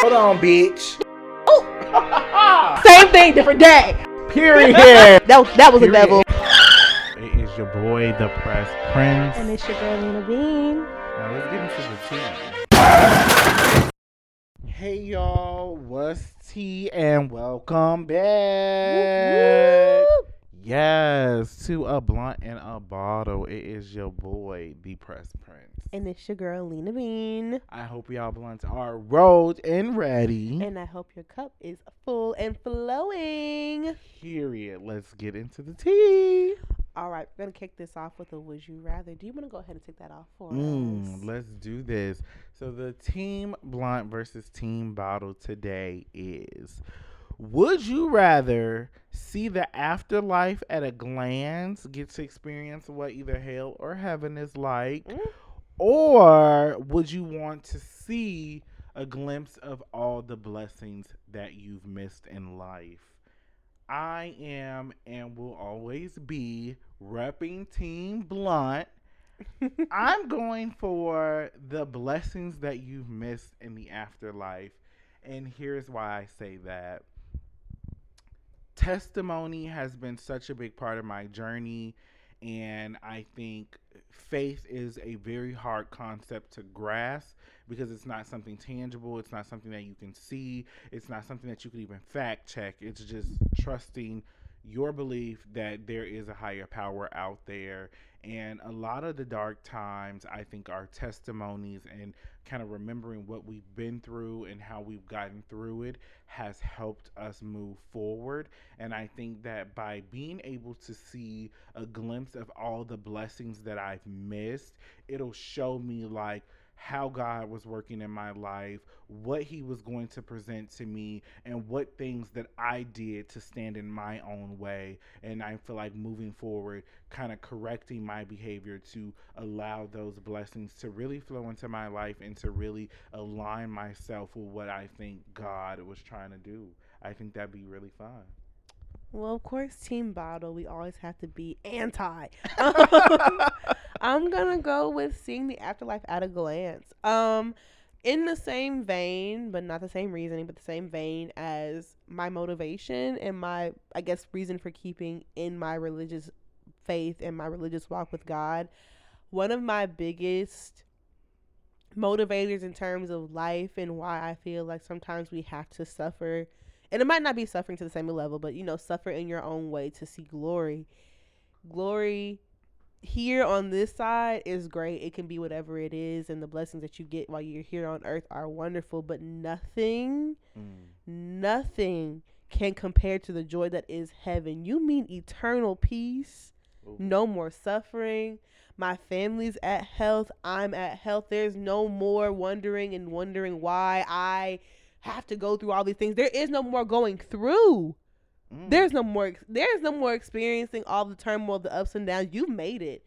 Hold on, bitch. Oh. Same thing, different day. Period. That was, that was a devil. It is your boy, the Pressed Prince. And it's your girl Lina Bean. Now let's get into the tea. Hey y'all, what's tea and welcome back. Yes, to a blunt and a bottle. It is your boy, the Pressed Prince. And it's your girl Lina Bean. I hope y'all blunts are rolled and ready. And I hope your cup is full and flowing. Period. Let's get into the tea. All right, we're gonna kick this off with a would you rather. Do you want to go ahead and take that off for Mm, us? let's do this. So the team blunt versus team bottle today is would you rather see the afterlife at a glance, get to experience what either hell or heaven is like, Mm. Or would you want to see a glimpse of all the blessings that you've missed in life? I am and will always be repping Team Blunt. I'm going for the blessings that you've missed in the afterlife. And here's why I say that. Testimony has been such a big part of my journey. And I think faith is a very hard concept to grasp because it's not something tangible. It's not something that you can see. It's not something that you can even fact check. It's just trusting your belief that there is a higher power out there. And a lot of the dark times, I think, are testimonies and kind of remembering what we've been through and how we've gotten through it has helped us move forward. And I think that by being able to see a glimpse of all the blessings that I've missed, it'll show me like how God was working in my life, what He was going to present to me, and what things that I did to stand in my own way. And I feel like moving forward, kind of correcting my behavior to allow those blessings to really flow into my life and to really align myself with what I think God was trying to do. I think that'd be really fun. Well, of course, Team Bottle, we always have to be anti. I'm gonna go with seeing the afterlife at a glance. Um, in the same vein, but not the same reasoning, but the same vein as my motivation and my, I guess, reason for keeping in my religious faith and my religious walk with God. One of my biggest motivators in terms of life and why I feel like sometimes we have to suffer and it might not be suffering to the same level, but you know, suffer in your own way to see glory. Glory here on this side is great. It can be whatever it is, and the blessings that you get while you're here on earth are wonderful, but nothing, Mm. nothing can compare to the joy that is heaven. You mean eternal peace, Ooh. no more suffering. My family's at health. I'm at health. There's no more wondering and wondering why I have to go through all these things. There is no more going through. Mm. There's no more there's no more experiencing all the turmoil, the ups and downs. You've made it.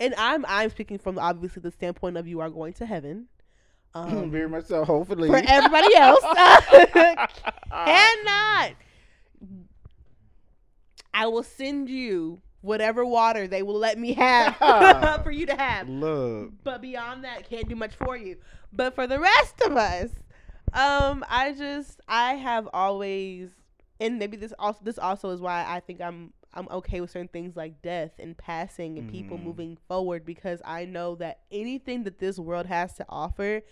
And I'm I'm speaking from obviously the standpoint of you are going to heaven. Um, very much so. Hopefully, for everybody else cannot. I will send you whatever water they will let me have for you to have. Love. But beyond that, can't do much for you. But for the rest of us, um, I just I have always, and maybe this also this also is why I think I'm I'm okay with certain things like death and passing and people Mhm. moving forward because I know that anything that this world has to offer,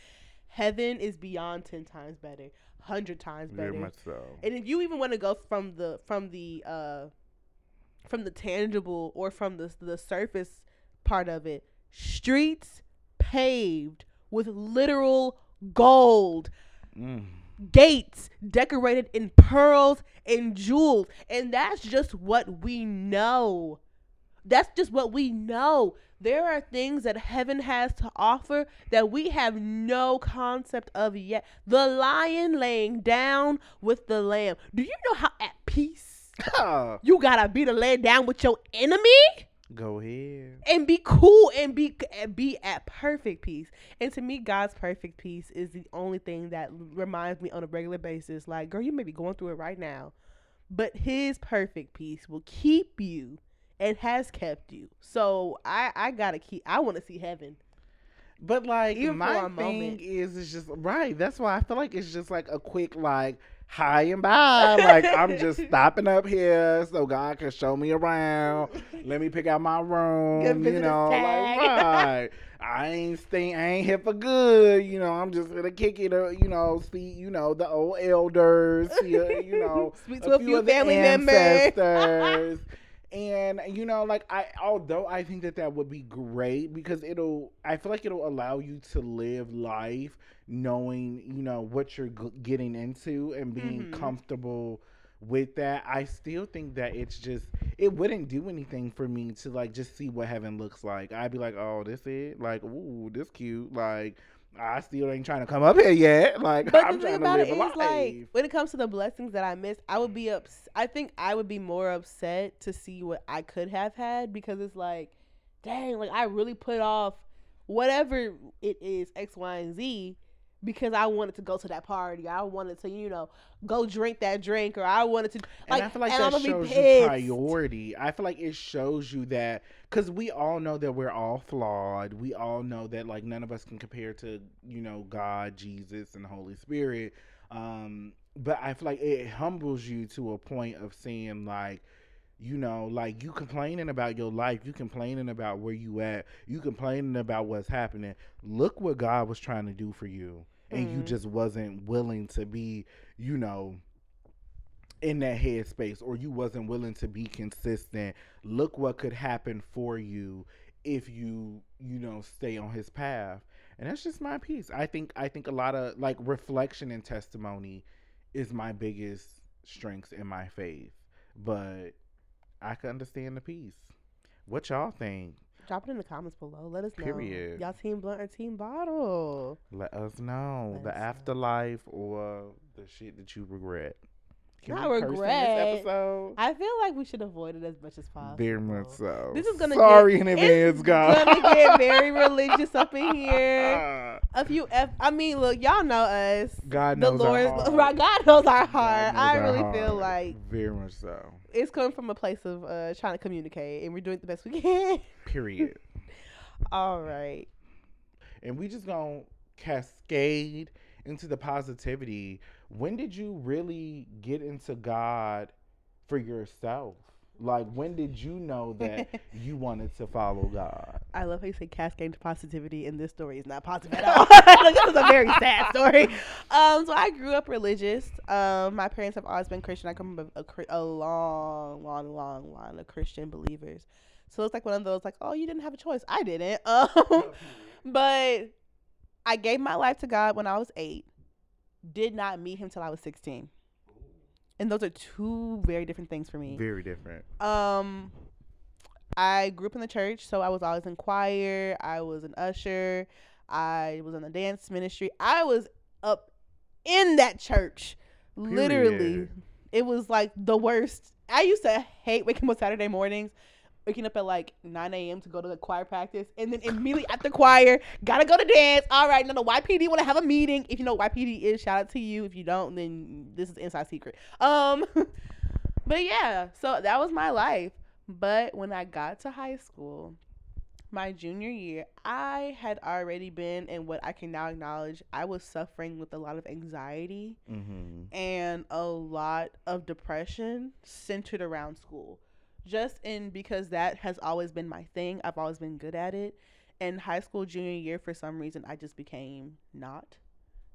heaven is beyond ten times better, hundred times better. very much so. And if you even want to go from the from the uh from the tangible or from the the surface part of it, streets paved with literal gold, Mm. Gates decorated in pearls and jewels, and that's just what we know. That's just what we know. There are things that heaven has to offer that we have no concept of yet. The lion laying down with the lamb. Do you know how at peace you gotta be to lay down with your enemy Go ahead. and be cool and be be at perfect peace? And to me, God's perfect peace is the only thing that reminds me on a regular basis, like, girl, you may be going through it right now, but His perfect peace will keep you and has kept you. So I I gotta keep. I want to see heaven. But like Even my thing moment. is, it's just right. That's why I feel like it's just like a quick like hi and bye. like I'm just stopping up here so God can show me around. Let me pick out my room. You know, like right. I ain't staying. I ain't here for good. You know, I'm just gonna kick it. Uh, you know, see. You know, the old elders. See, uh, you know, Speak to a few the family members. and you know, like I, although I think that that would be great because it'll, I feel like it'll allow you to live life knowing, you know, what you're g- getting into and being Mhm. comfortable with that. I still think that it's just, it wouldn't do anything for me to like just see what heaven looks like. I'd be like, oh, this it, like, ooh, this cute, like. I still ain't trying to come up here yet. Like But I'm the thing about it is, life. like, when it comes to the blessings that I missed, I would be ups. I think I would be more upset to see what I could have had because it's like, dang, like I really put off whatever it is X, Y, and Z because I wanted to go to that party. I wanted to, you know, go drink that drink, or I wanted to. And I feel like that shows you priority. I feel like it shows you that because we all know that we're all flawed. We all know that like none of us can compare to you know God, Jesus, and the Holy Spirit. Um, but I feel like it humbles you to a point of seeing like. You know, like you complaining about your life, you complaining about where you at, you complaining about what's happening. Look what God was trying to do for you, and you Mhm. just wasn't willing to be, you know, in that headspace or you wasn't willing to be consistent look what could happen for you if you you know stay on his path. And that's just my piece. I think i think a lot of like reflection and testimony is my biggest strengths in my faith. But i can understand the piece what y'all think Drop it in the comments below. Let us know. Y'all team blunt or team bottle? let us know Let the us know. afterlife or the shit that you regret Not curse in regret. this episode I feel like we should avoid it as much as possible. Very much so. This is gonna sorry get, in advance, it's guys. gonna get very religious up in here. A few F. I mean, look, y'all know us. God the knows Lord, our heart. right? God knows our heart. knows I our really feel like very much so. it's coming from a place of uh, trying to communicate, and we're doing the best we can. Period. All right. and we just gonna cascade into the positivity. When did you really get into God for yourself? Like when did you know that you wanted to follow God? I love how you say cascade to positivity, and this story is not positive at all. like, this is a very sad story. Um, so I grew up religious. Um, my parents have always been Christian. I come from a, a, a long, long, long line of Christian believers. So it's like one of those, like, oh, you didn't have a choice. I didn't. Um, but I gave my life to God when I was eight. Did not meet Him till I was sixteen. And those are two very different things for me. Very different. Um, I grew up in the church, so I was always in choir. I was an usher. I was in the dance ministry. I was up in that church, literally. It was like the worst. I used to hate waking up Saturday mornings, waking up at like 9 a.m. to go to the choir practice, and then immediately after choir, gotta go to dance. All right, now the YPD want to have a meeting. If you know what YPD is, shout out to you. If you don't, then this is inside secret. Um, but yeah, so that was my life. But when I got to high school, my junior year, I had already been in what I can now acknowledge. I was suffering with a lot of anxiety Mm-hmm. and a lot of depression centered around school. Just in because that has always been my thing. I've always been good at it. And high school junior year, for some reason, I just became not.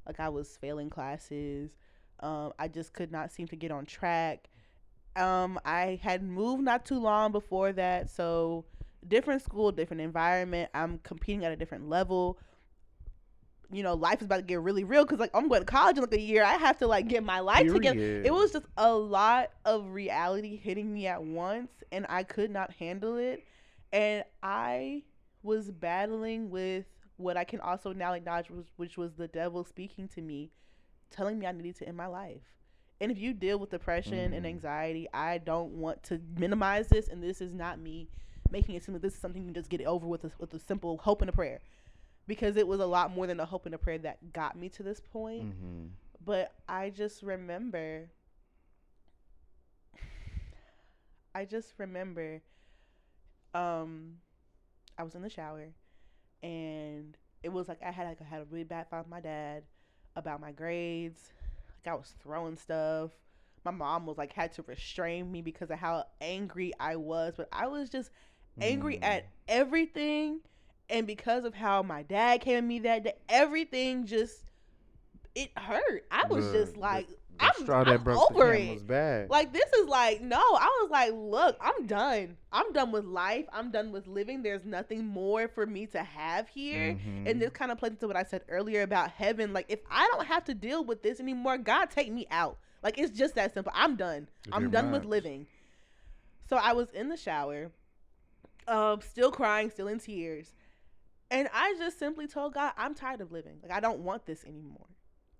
Like I was failing classes. Um, I just could not seem to get on track. Um, I had moved not too long before that, so different school, different environment. I'm competing at a different level you know, life is about to get really real because like I'm going to college in like a year. I have to like get my life together. It was just a lot of reality hitting me at once, and I could not handle it. And I was battling with what I can also now acknowledge, was, which was the devil speaking to me, telling me I needed to end my life. And if you deal with depression and Mhm. anxiety, I don't want to minimize this, and this is not me making it seem like this is something you can just get over with a, with a simple hope and a prayer because it was a lot more than a hope and a prayer that got me to this point. Mm-hmm. But I just remember, I just remember, um, I was in the shower and it was like I had like I had a really bad fight with my dad about my grades. Like I was throwing stuff. My mom was like had to restrain me because of how angry I was, but I was just angry Mm. at everything and because of how my dad came at me that day, everything just it hurt. I was Look, just like The I'm- straw I'm that broke over the it. camel's back. like this is like no i was like look i'm done. I'm done with life. I'm done with living. There's nothing more for me to have here. Mhm. and this kind of plays into what i said earlier about heaven. Like if i don't have to deal with this anymore god take me out. Like it's just that simple. I'm done. I'm done with living. So i was in the shower um still crying still in tears and i just simply told god i'm tired of living like i don't want this anymore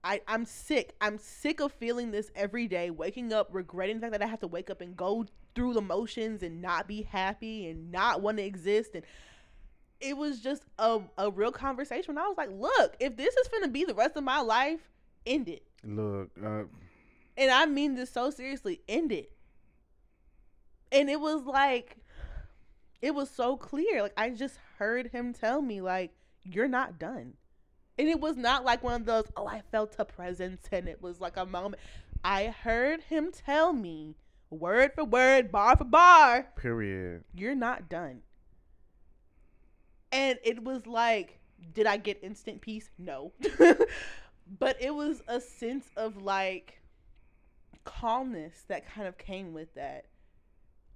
I, I'm sick. I'm sick of feeling this every day, waking up, regretting the fact that I have to wake up and go through the motions and not be happy and not want to exist. And it was just a, a real conversation. When I was like, look, if this is going to be the rest of my life, end it. Look, uh, And I mean this so seriously, end it. And it was like, it was so clear. Like, I just heard him tell me, like, you're not done. And it was not like one of those, oh, I felt a presence and it was like a moment. I heard him tell me, word for word, bar for bar, period. you're not done. And it was like, did I get instant peace? No. but it was a sense of like calmness that kind of came with that.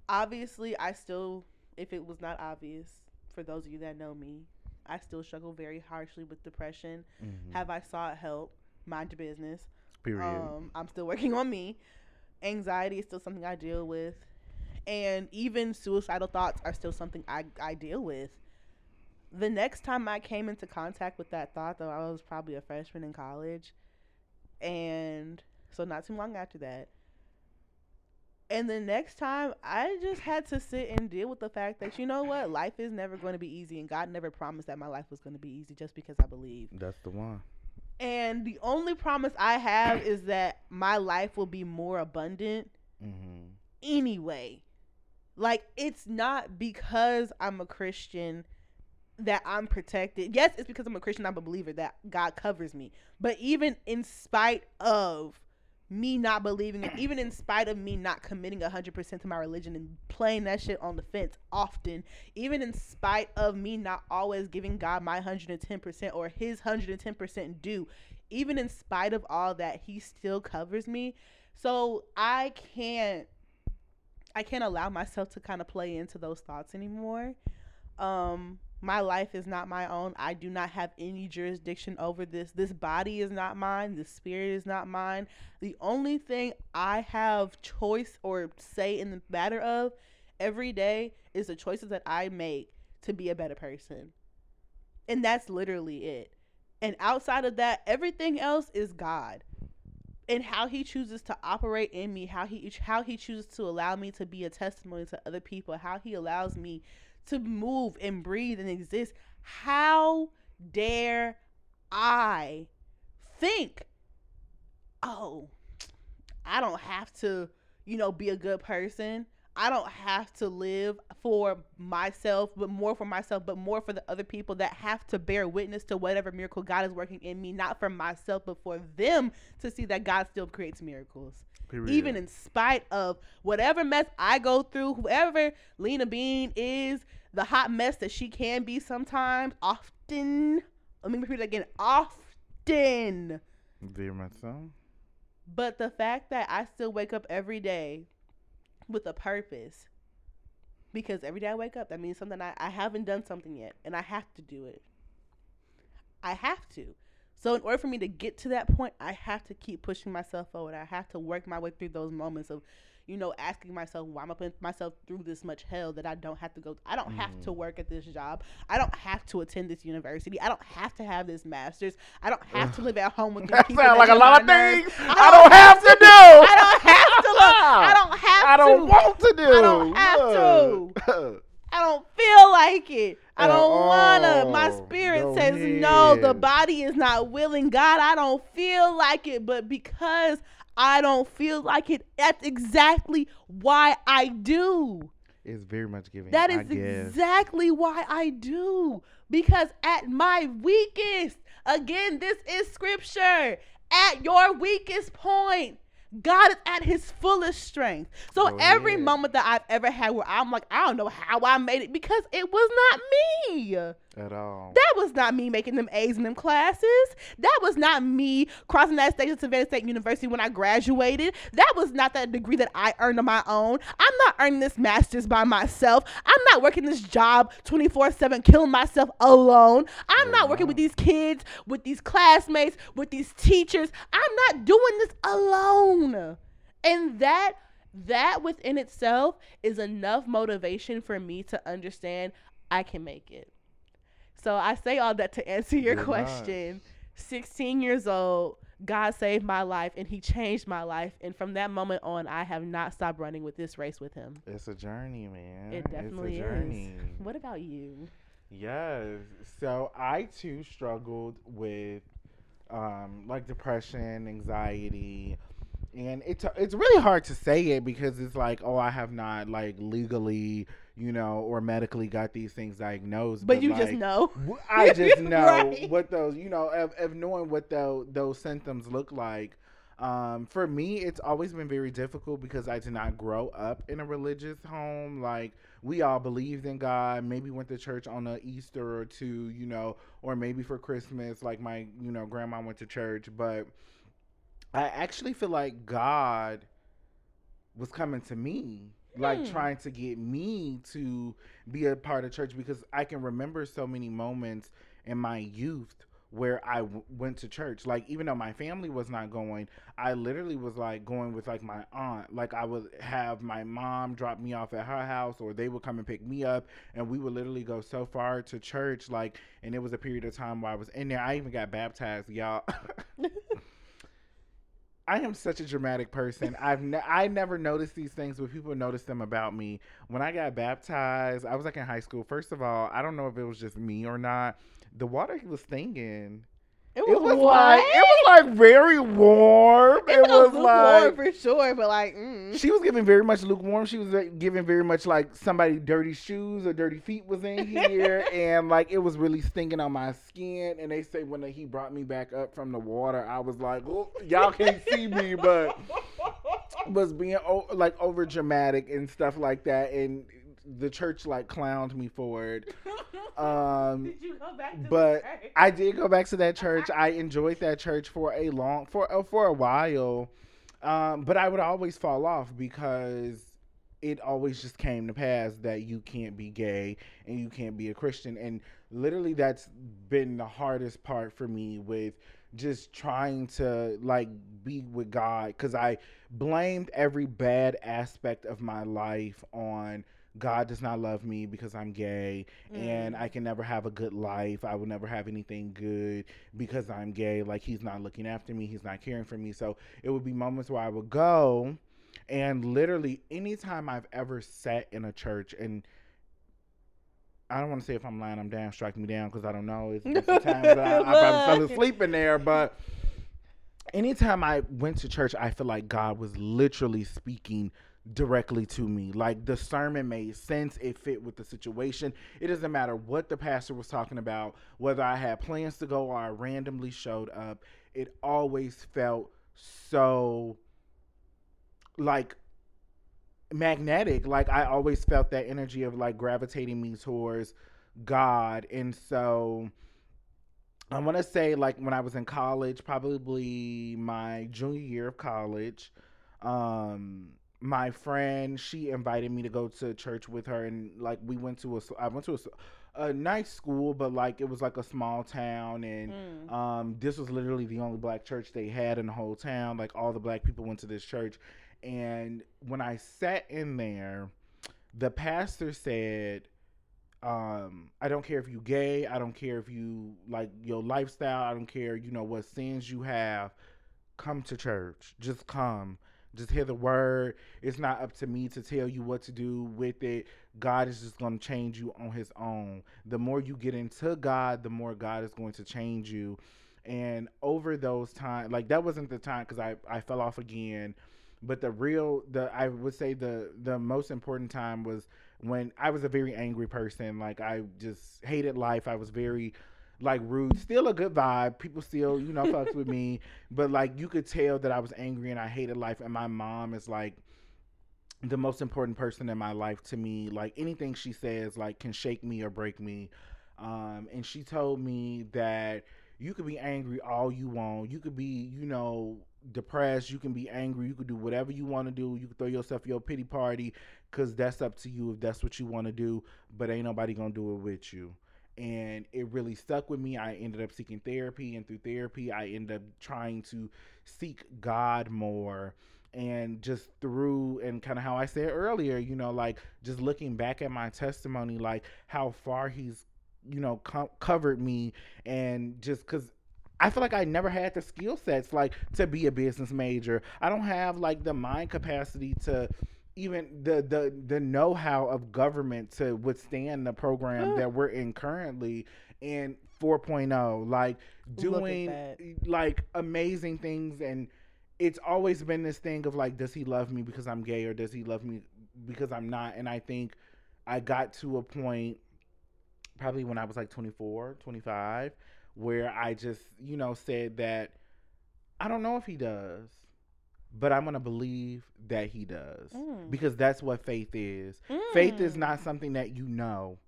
Obviously, I still, if it was not obvious for those of you that know me, I still struggle very harshly with depression. Mhm. Have I sought help? Mind your business. Period. Um, I'm still working on me. Anxiety is still something I deal with. And even suicidal thoughts are still something I, I deal with. The next time I came into contact with that thought, though, I was probably a freshman in college. And so, not too long after that. And the next time, I just had to sit and deal with the fact that, you know what? Life is never going to be easy. And God never promised that my life was going to be easy just because I believe. That's the one. And the only promise I have is that my life will be more abundant Mm-hmm. anyway. Like, it's not because I'm a Christian that I'm protected. Yes, it's because I'm a Christian, I'm a believer that God covers me. But even in spite of me not believing, it, even in spite of me not committing 100% to my religion and playing that shit on the fence often, even in spite of me not always giving God my 110% or his 110% due, even in spite of all that, he still covers me. So I can't I can't allow myself to kind of play into those thoughts anymore. Um my life is not my own. I do not have any jurisdiction over this. This body is not mine. The spirit is not mine. The only thing I have choice or say in the matter of every day is the choices that I make to be a better person. And that's literally it. And outside of that, everything else is God. And how he chooses to operate in me, how he how he chooses to allow me to be a testimony to other people, how he allows me to move and breathe and exist. How dare I think, oh, I don't have to, you know, be a good person. I don't have to live for myself, but more for myself, but more for the other people that have to bear witness to whatever miracle God is working in me, not for myself, but for them to see that God still creates miracles Period. even in spite of whatever mess I go through, whoever Lina Bean is, the hot mess that she can be sometimes, often. Let me repeat it again. Often. much so. But the fact that I still wake up every day with a purpose, because every day I wake up, that means something I, I haven't done something yet, and I have to do it. I have to. So in order for me to get to that point, I have to keep pushing myself forward. I have to work my way through those moments of, you know, asking myself why am I putting myself through this much hell that I don't have to go. I don't have to mm. work at this job. I don't have to attend this university. I don't have to have this master's. I don't have to live at home with That sounds like a lot of nerves. things I don't have to do. I don't have to look. I don't have I don't to. want to do. I don't have to. I don't feel like it. I don't oh, wanna. My oh, spirit Go says no. The body is not willing. God, I don't feel like it. But because I don't feel like it, that's exactly why I do. It's very much giving. That is I is guess. exactly why I do. Because at my weakest, again, this is scripture, at your weakest point, God is at his fullest strength. So Oh, every yeah. moment that I've ever had where I'm like, I don't know how I made it because it was not me. At all. That was not me making them A's in them classes. That was not me crossing that stage at Savannah State University when I graduated. That was not that degree that I earned on my own. I'm not earning this master's by myself. I'm not working this job 24 7, killing myself alone. I'm You're not working with these kids, with these classmates, with these teachers. I'm not doing this alone. And that that within itself is enough motivation for me to understand I can make it. So I say all that to answer your question. 16 years old, God saved my life and he changed my life. And from that moment on, I have not stopped running with this race with him. It's a journey, man. It definitely it's a journey. is. What about you? Yes. So I too struggled with um, like depression, anxiety, and it's it's really hard to say it because it's like, oh, I have not like legally, you know, or medically got these things diagnosed. But, you just know. I just know Right. what those, you know, of, of knowing what those those symptoms look like. Um, for me, it's always been very difficult because I did not grow up in a religious home. Like we all believed in God, maybe went to church on a Easter or two, you know, or maybe for Christmas, like my, you know, grandma went to church. But I actually feel like God was coming to me, like Hmm. trying to get me to be a part of church because I can remember so many moments in my youth where I w- went to church. Like even though my family was not going, I literally was like going with like my aunt. Like I would have my mom drop me off at her house or they would come and pick me up and we would literally go so far to church like and it was a period of time where I was in there. I even got baptized, y'all. I am such a dramatic person. I've ne- I never noticed these things, but people notice them about me. When I got baptized, I was like in high school. First of all, I don't know if it was just me or not. The water he was stinging. It It was like it was like very warm. It, It was was like for sure, but like, mm. she was giving very much lukewarm. She was giving very much like somebody dirty shoes or dirty feet was in here, and like it was really stinking on my skin. And they say when he brought me back up from the water, I was like, oh, y'all can't see me, but was being o- like over dramatic and stuff like that, and the church like clowned me for it. Um, Did you go back to but? I did go back to that church. I enjoyed that church for a long for uh, for a while, um, but I would always fall off because it always just came to pass that you can't be gay and you can't be a Christian, and literally that's been the hardest part for me with just trying to like be with God because I blamed every bad aspect of my life on God does not love me because I'm gay and Mm. I can never have a good life. I will never have anything good because I'm gay. Like he's not looking after me, he's not caring for me. So it would be moments where I would go and literally anytime I've ever sat in a church and I don't want to say if I'm lying, I'm down, strike me down because I don't know. It's, it's the times that I, I probably fell asleep in there, but anytime I went to church, I feel like God was literally speaking directly to me. Like the sermon made sense, it fit with the situation. It doesn't matter what the pastor was talking about, whether I had plans to go or I randomly showed up, it always felt so like magnetic. Like I always felt that energy of like gravitating me towards God. And so I want to say like when I was in college, probably my junior year of college, um my friend she invited me to go to church with her and like we went to a I went to a, a nice school but like it was like a small town and Mm. um this was literally the only black church they had in the whole town. Like all the black people went to this church. And when I sat in there the pastor said um i don't care if you gay i don't care if you like your lifestyle i don't care you know what sins you have come to church. Just come just hear the word. It's not up to me to tell you what to do with it. God is just going to change you on his own. The more you get into god the more god is going to change you. And over those times like that wasn't the time because i i fell off again. But the real the i would say the the most important time was when I was a very angry person. Like I just hated life. I was very like rude. Still a good vibe. People still, you know, fucks with me. But like you could tell that I was angry and I hated life. And my mom is like the most important person in my life to me. Like anything she says, like can shake me or break me. Um, and she told me that you could be angry all you want. You could be, you know, depressed. You can be angry. You could do whatever you want to do. You could throw yourself your pity party because that's up to you if that's what you want to do. But ain't nobody gonna do it with you and it really stuck with me. I ended up seeking therapy, and through therapy, I ended up trying to seek God more. And just through, and kind of how I said earlier, you know, like just looking back at my testimony, like how far He's, you know, co- covered me, and just because I feel like I never had the skill sets like to be a business major. I don't have like the mind capacity to even the the the know-how of government to withstand the program that we're in currently in 4.0 like doing eh, like amazing things. And it's always been this thing of like does he love me because I'm gay or does he love me because I'm not? And I think I got to a point probably when I was like 24 25 where I just you know said that I don't know if he does but I'm going to believe that he does mm. because that's what faith is. Mm. Faith is not mm. something that you know.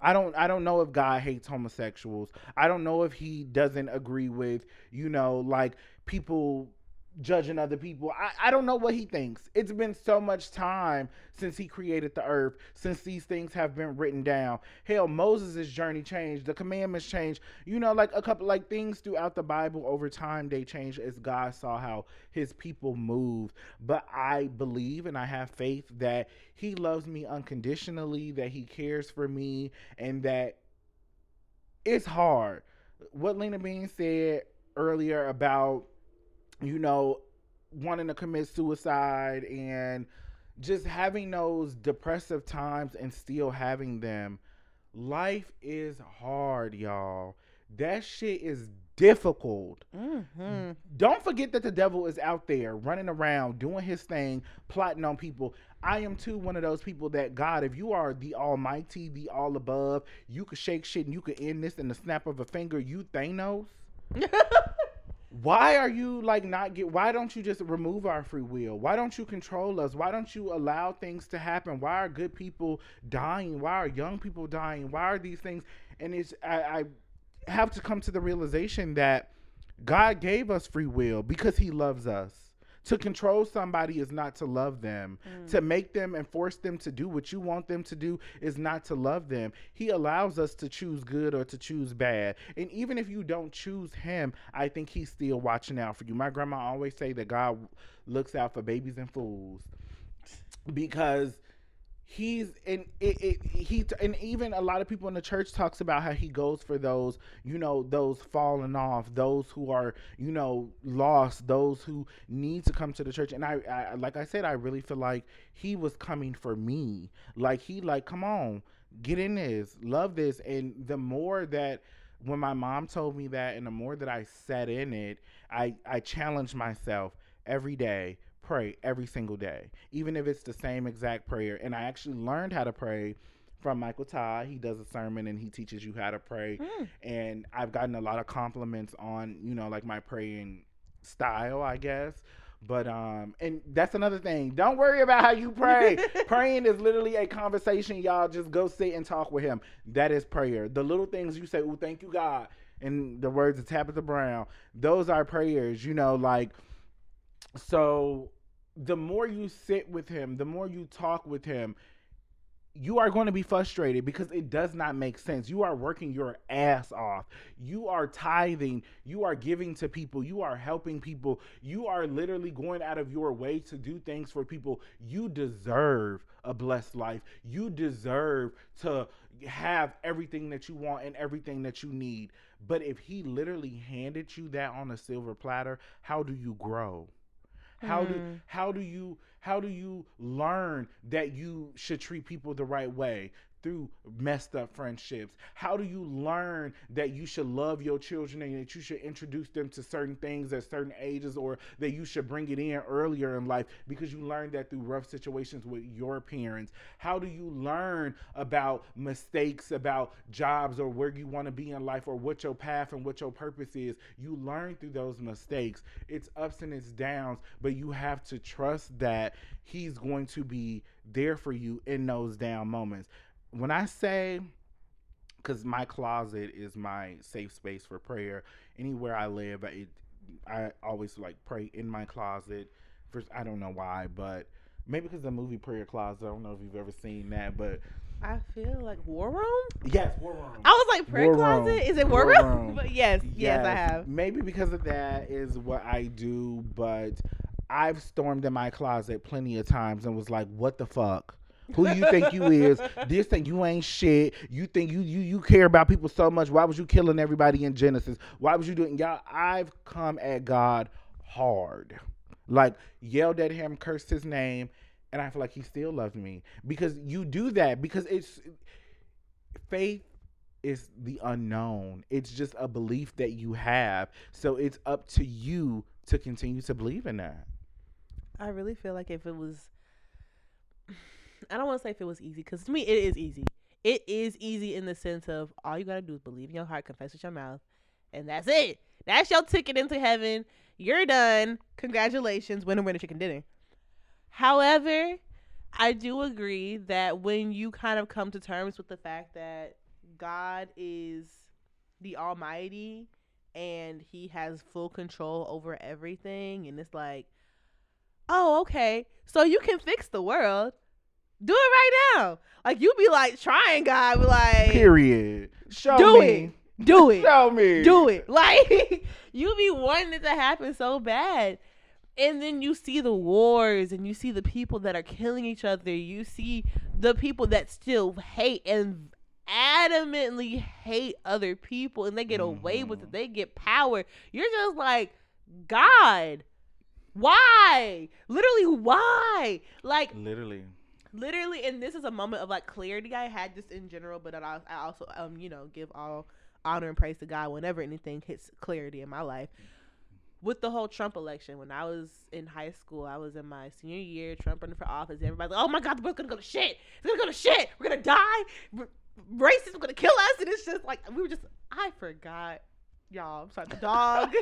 I don't I don't know if God hates homosexuals. I don't know if he doesn't agree with, you know, like people judging other people. I, I don't know what he thinks. It's been so much time since he created the earth, since these things have been written down. Hell, Moses' journey changed, the commandments changed. You know, like a couple like things throughout the Bible over time they changed as God saw how his people moved. But I believe and I have faith that he loves me unconditionally, that he cares for me, and that it's hard. What Lina Bean said earlier about you know, wanting to commit suicide and just having those depressive times and still having them. Life is hard, y'all. That shit is difficult. Mm-hmm. Don't forget that the devil is out there running around doing his thing, plotting on people. I am too one of those people that God, if you are the Almighty, the All Above, you could shake shit and you could end this in the snap of a finger. You Thanos. why are you like not get why don't you just remove our free will? Why don't you control us? Why don't you allow things to happen? Why are good people dying? Why are young people dying? Why are these things? And it's i, I have to come to the realization that god gave us free will because he loves us to control somebody is not to love them. Mm. To make them and force them to do what you want them to do is not to love them. He allows us to choose good or to choose bad. And even if you don't choose him, I think he's still watching out for you. My grandma always say that God looks out for babies and fools because he's and it, it he and even a lot of people in the church talks about how he goes for those you know those falling off those who are you know lost those who need to come to the church. And I, I like i said i really feel like he was coming for me. Like he like come on get in this love this. And the more that when my mom told me that and the more that i sat in it i i challenged myself every day pray every single day, even if it's the same exact prayer. And I actually learned how to pray from Michael Todd. He does a sermon and he teaches you how to pray. Mm. And I've gotten a lot of compliments on, you know, like my praying style, I guess. But um and that's another thing. Don't worry about how you pray. Praying is literally a conversation, y'all. Just go sit and talk with him. That is prayer. The little things you say, "Oh, thank you, God," in the words of Tabitha Brown, those are prayers. You know, like so the more you sit with him, the more you talk with him, you are going to be frustrated because it does not make sense. You are working your ass off. You are tithing. You are giving to people. You are helping people. You are literally going out of your way to do things for people. You deserve a blessed life. You deserve to have everything that you want and everything that you need. But if he literally handed you that on a silver platter, how do you grow? How mm. do how do you how do you learn that you should treat people the right way? Through messed up friendships? How do you learn that you should love your children and that you should introduce them to certain things at certain ages or that you should bring it in earlier in life because you learned that through rough situations with your parents? How do you learn about mistakes, about jobs or where you want to be in life or what your path and what your purpose is? You learn through those mistakes. It's ups and it's downs, but you have to trust that he's going to be there for you in those down moments. When I say, because my closet is my safe space for prayer. Anywhere I live, it, I always like pray in my closet. First, I don't know why, but maybe because the movie Prayer Closet. I don't know if you've ever seen that, but I feel like War Room. yes, War Room. I was like Prayer War Closet. Room. Is it War, War Room? Room. but yes, yes, I have. Maybe because of that is what I do, but I've stormed in my closet plenty of times and was like, "What the fuck." Who you think you is? This thing you ain't shit. You think you you you care about people so much. Why was you killing everybody in Genesis? Why was you doing y'all? I've come at God hard, like yelled at him, cursed his name, and I feel like he still loved me because you do that because it's faith is the unknown. It's just a belief that you have. So it's up to you to continue to believe in that. I really feel like if it was, I don't want to say if it was easy because to me it is easy. It is easy in the sense of all you gotta do is believe in your heart, confess with your mouth, and that's it. That's your ticket into heaven. You're done. Congratulations, winner, winner, chicken dinner. However, I do agree that when you kind of come to terms with the fact that God is the Almighty and He has full control over everything, and it's like, oh, okay, so you can fix the world. Do it right now. Like you be like trying, God, be like, Period. Show do me. it, do it, Show me. do it. Like you be wanting it to happen so bad. And then you see the wars and you see the people that are killing each other. You see the people that still hate and adamantly hate other people and they get away with it. Mhm. They get power. You're just like, God, why? Literally, why? Like, Literally. Literally and this is a moment of like clarity i had just in general but i, also um you know give all honor and praise to god whenever anything hits clarity in my life. With the whole trump election when i was in high school i was in my senior year trump running for office everybody's like oh my god the world's gonna go to shit. It's gonna go to shit. We're gonna die. R- racists are gonna kill us. And it's just like we were just i forgot y'all i'm sorry the dog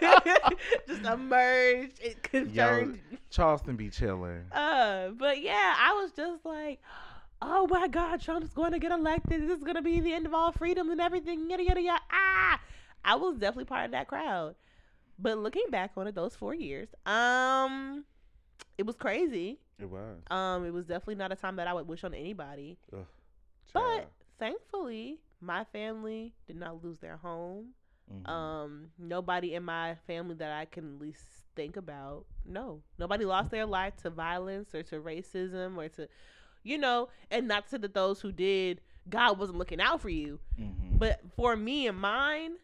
just emerged it concerned Charleston be chilling. uh, but yeah, I was just like, oh my God, Trump's going to get elected. This is going to be the end of all freedoms and everything. Yada yada yada. Ah, I was definitely part of that crowd. But looking back on it, those four years, um, it was crazy. It was. Um, it was definitely not a time that I would wish on anybody. Ugh, But thankfully, my family did not lose their home. Mhm. Um, nobody in my family that I can at least think about. No, nobody lost their life to violence or to racism or to, you know, and not to that those who did, God wasn't looking out for you. Mhm. But for me and mine,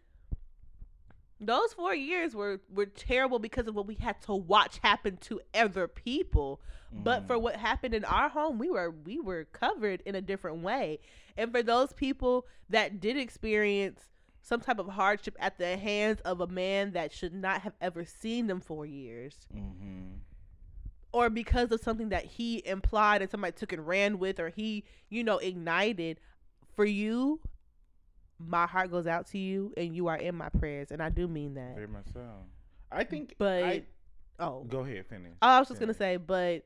those four years were were terrible because of what we had to watch happen to other people. But for Mhm. what happened in our home, we were we were covered in a different way. And for those people that did experience some type of hardship at the hands of a man that should not have ever seen them for years, Mhm. or because of something that he implied and somebody took and ran with, or he, you know, ignited, for you, my heart goes out to you, and you are in my prayers, and I do mean that. Very much so. I think. But I, oh, go ahead, finish. I was just gonna say, but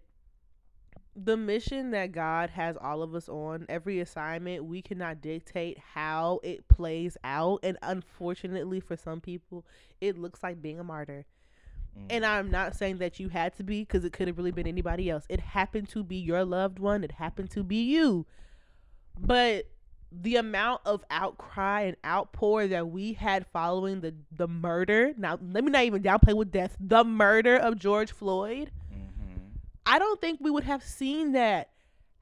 the mission that God has all of us on, every assignment, we cannot dictate how it plays out. And unfortunately, for some people, it looks like being a martyr. And Mhm. I'm not saying that you had to be, because it could have really been anybody else. It happened to be your loved one. It happened to be you. But the amount of outcry and outpour that we had following the the murder. Now, let me not even downplay with death. The murder of George Floyd. I don't think we would have seen that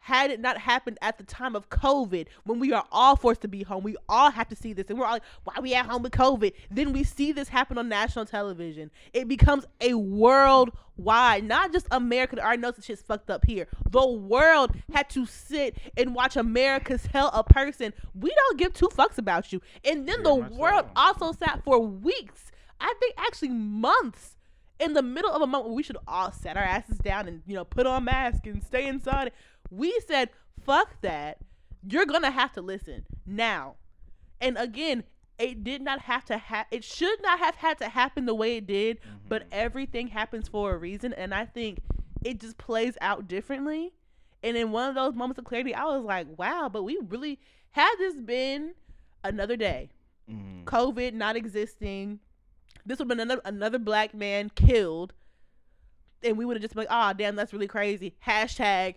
had it not happened at the time of COVID, when we are all forced to be home, we all have to see this, and we're all like, "Why are we at home with COVID?" Then we see this happen on national television. It becomes a worldwide, not just America. that already knows the shit's fucked up here. The world had to sit and watch America tell a person, "We don't give two fucks about you," and then the world so. also sat for weeks. I think actually months in the middle of a moment where we should all set our asses down and you know put on masks and stay inside. We said, "Fuck that." You're gonna have to listen now. And again, it did not have to have. It should not have had to happen the way it did. But everything happens for a reason, and I think it just plays out differently. And in one of those moments of clarity, I was like, "Wow!" But we really had this been another day. Mhm. COVID not existing, this would have been another another black man killed, and we would have just been like, "Ah, damn, that's really crazy." Hashtag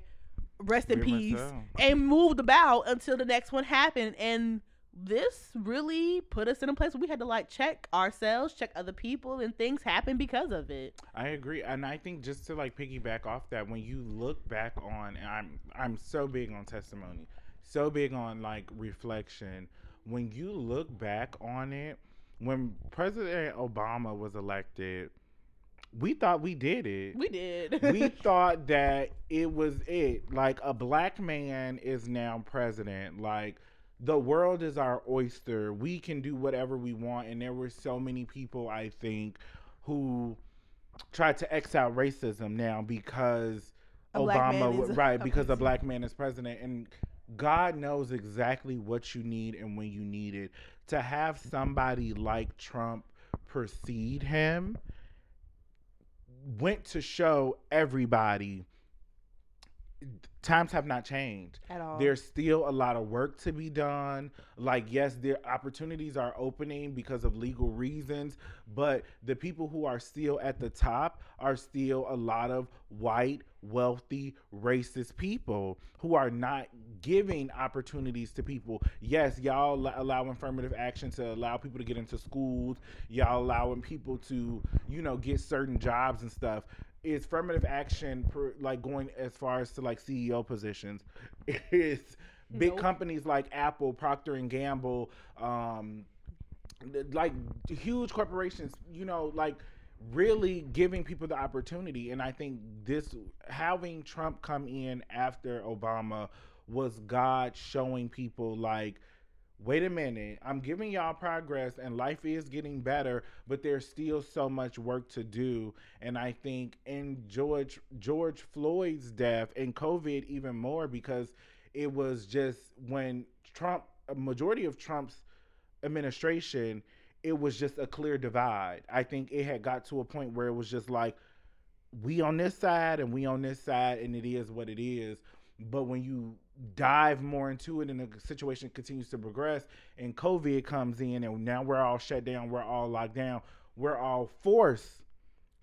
rest in peace, and moved about until the next one happened. And this really put us in a place where we had to like check ourselves, check other people, and things happen because of it. I agree, and I think just to like piggyback off that, when you look back on, and I'm I'm so big on testimony, so big on like reflection. When you look back on it, when President Obama was elected, we thought we did it. We did. we thought that it was it. Like a black man is now president. Like the world is our oyster. We can do whatever we want. And there were so many people, I think, who tried to X out racism now because A Obama, right? a Because a black man is president, and God knows exactly what you need and when you need it. To have somebody like Trump precede him went to show everybody times have not changed. At all. There's still a lot of work to be done. Like, yes, their opportunities are opening because of legal reasons, but the people who are still at the top are still a lot of white, wealthy, racist people who are not giving opportunities to people. Yes, y'all allow affirmative action to allow people to get into schools. Y'all allowing people to, you know, get certain jobs and stuff is affirmative action per, like going as far as to like CEO positions? Is big Nope. companies like Apple, Procter and Gamble, um, like huge corporations, you know, like really giving people the opportunity. And I think this having Trump come in after Obama was God showing people like wait a minute i'm giving y'all progress and life is getting better but there's still so much work to do and i think in george george floyd's death and covid even more because it was just when trump a majority of trump's administration it was just a clear divide. I think it had got to a point where it was just like we on this side and we on this side and it is what it is. But when you dive more into it and the situation continues to progress and covid comes in and now we're all shut down we're all locked down we're all forced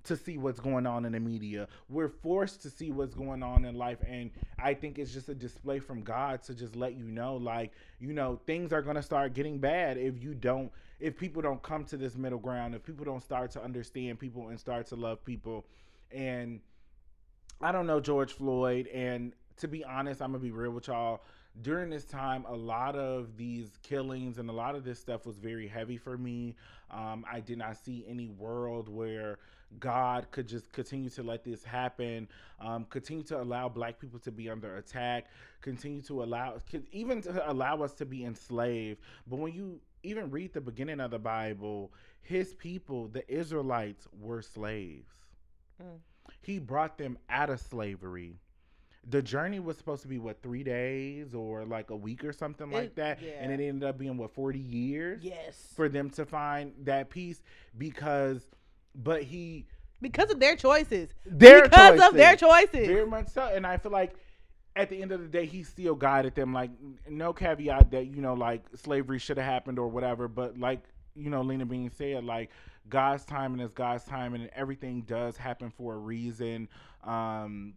to see what's going on in the media. We're forced to see what's going on in life. And i think it's just a display from god to just let you know like you know things are going to start getting bad if you don't if people don't come to this middle ground if people don't start to understand people and start to love people and I don't know George Floyd, and to be honest, I'm gonna be real with y'all. During this time, a lot of these killings and a lot of this stuff was very heavy for me. Um, I did not see any world where God could just continue to let this happen, um, continue to allow Black people to be under attack, continue to allow, even to allow us to be enslaved. But when you even read the beginning of the Bible, His people, the Israelites, were slaves Mm. he brought them out of slavery. The journey was supposed to be what three days or like a week or something like It- that, and it ended up being what forty years yes. for them to find that peace because, but he because of their choices. their because of their choices. choices. very much so, and I feel like at the end of the day, he still guided them. Like no caveat that you know like slavery should have happened or whatever, but like you know Lina Bean said, like God's timing is God's timing, and everything does happen for a reason. Um,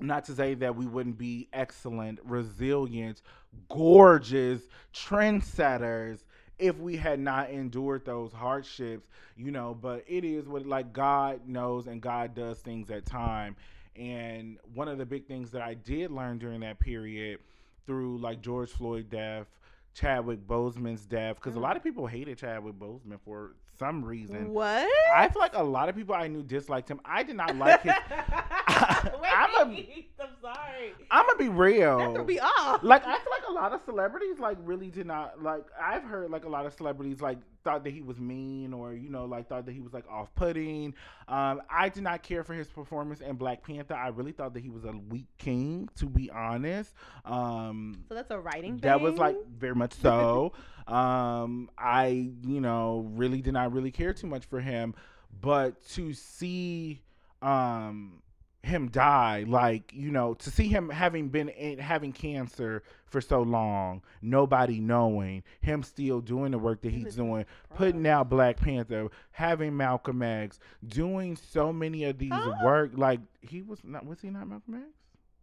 not to say that we wouldn't be excellent, resilient, gorgeous trendsetters if we had not endured those hardships, you know, but it is what like God knows and God does things at time. And one of the big things that I did learn during that period through like George Floyd death, Chadwick Boseman's death, because a Mm. lot of people hated Chadwick Boseman for some reason. What? I feel like a lot of people I knew disliked him. I did not like his. I'm a- Wait, I'm sorry. I'm gonna be real. That threw me off. like I feel like a lot of celebrities like really did not like I've heard like a lot of celebrities like thought that he was mean or you know like thought that he was like off putting. Um, I did not care for his performance in Black Panther. I really thought that he was a weak king, to be honest. Um, so that's a writing that was like very much so. um, I you know really did not really care too much for him, but to see um him die like you know to see him having been in, having cancer for so long nobody knowing him still doing the work that he's doing putting out black panther having malcolm x doing so many of these Huh? work like he was not was he not malcolm x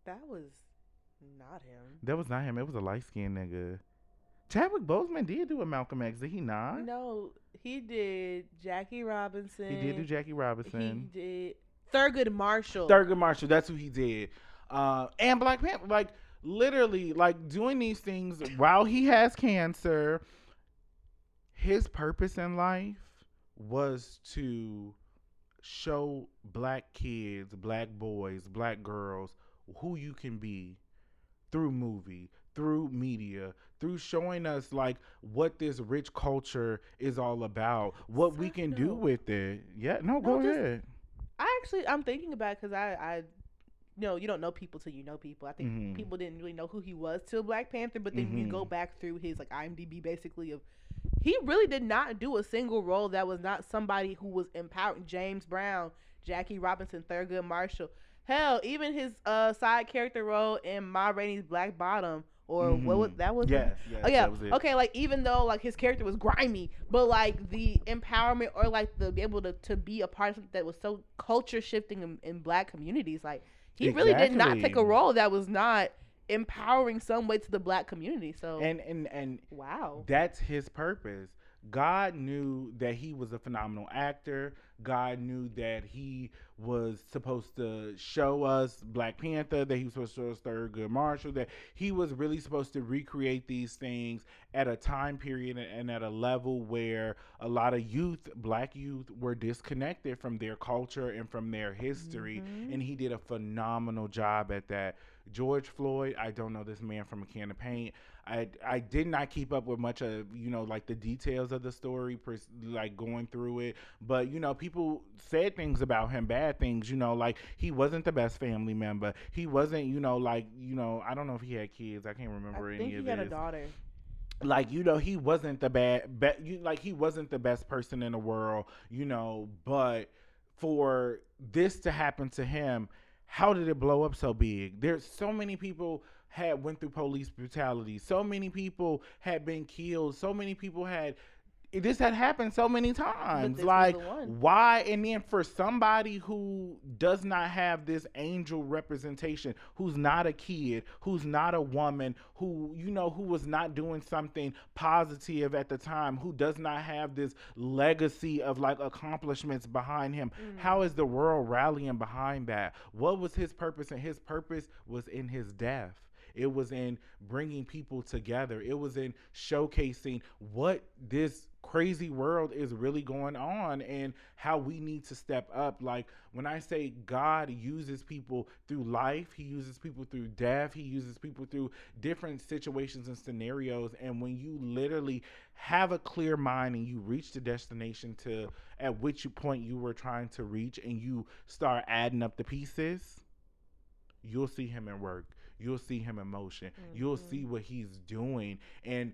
That was not him. that was not him. It was a light skinned nigga. Chadwick Boseman did do a Malcolm X, did he not? No, he did Jackie Robinson. He did do Jackie Robinson. He did Thurgood Marshall. Thurgood Marshall, that's who he did. Uh, and Black Panther, like literally, like doing these things while he has cancer. His purpose in life was to show black kids, black boys, black girls who you can be through movie, through media, through showing us like what this rich culture is all about, what we can do with it. Yeah, no, No, go just- ahead. I actually I'm thinking about because I I you know you don't know people till you know people. I think Mhm. people didn't really know who he was till Black Panther, but then you Mhm. go back through his like IMDb basically of he really did not do a single role that was not somebody who was empowering James Brown, Jackie Robinson, Thurgood Marshall. Hell, even his uh side character role in Ma Rainey's Black Bottom or what was Mhm. that was Yes, yes, Oh yeah. that was it. Okay, like even though like his character was grimy, but like the empowerment or like the be able to, to be a part of something that was so culture shifting in, in black communities, like he really did not take a role that was not empowering some way to the black community. So And and and wow. That's his purpose. God knew that he was a phenomenal actor. God knew that he was supposed to show us Black Panther, that he was supposed to show us Thurgood Marshall, that he was really supposed to recreate these things at a time period and at a level where a lot of youth, black youth, were disconnected from their culture and from their history. Mhm. And he did a phenomenal job at that. George Floyd, I don't know this man from a can of paint. I I did not keep up with much of you know like the details of the story, like going through it. But you know, people said things about him, bad things. You know, like he wasn't the best family member. He wasn't, you know, like you know, I don't know if he had kids. I can't remember I any think of he had a daughter. like you know he wasn't the bad be, you like he wasn't the best person in the world you know but for this to happen to him how did it blow up so big there's so many people had went through police brutality. So many people had been killed. So many people had this had happened so many times. like why and then for somebody who does not have this angel representation who's not a kid who's not a woman who you know who was not doing something positive at the time who does not have this legacy of like accomplishments behind him Mm. how is the world rallying behind that? What was his purpose? And his purpose was in his death it was in bringing people together. It was in showcasing what this crazy world is really going on and how we need to step up. Like when I say God uses people through life, He uses people through death, He uses people through different situations and scenarios. And when you literally have a clear mind and you reach the destination to at which point you were trying to reach and you start adding up the pieces, you'll see him in work. You'll see him in motion. You'll Mhm. see what he's doing. And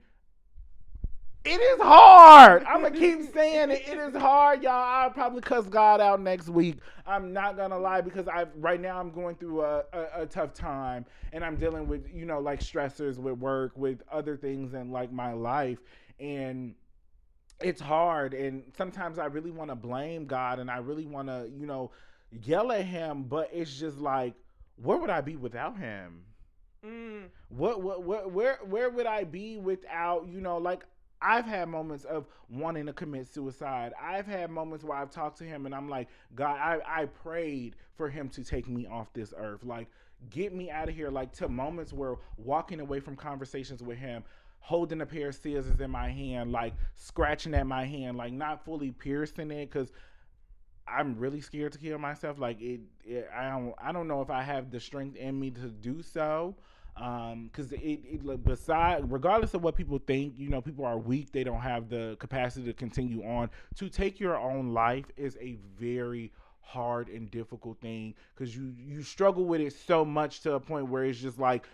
it is hard. I'm to keep saying it. It is hard, y'all. I'll probably cuss God out next week. I'm not going to lie because I right now I'm going through a, a, a tough time and I'm dealing with, you know, like stressors with work, with other things and like my life. And it's hard and sometimes i really want to blame god and i really want to you know yell at him but it's just like where would i be without him Mm. what what, what where where would i be without you know like I've had moments of wanting to commit suicide. I've had moments where I've talked to him and I'm like, God, I, I prayed for him to take me off this earth. Like, get me out of here. Like, to moments where walking away from conversations with him, holding a pair of scissors in my hand, like scratching at my hand, like not fully piercing it because I'm really scared to kill myself. Like it, it, I don't, I don't know if I have the strength in me to do so. Um, because it, it, beside, regardless of what people think, you know, people are weak. They don't have the capacity to continue on. To take your own life is a very hard and difficult thing because you you struggle with it so much to a point where it's just like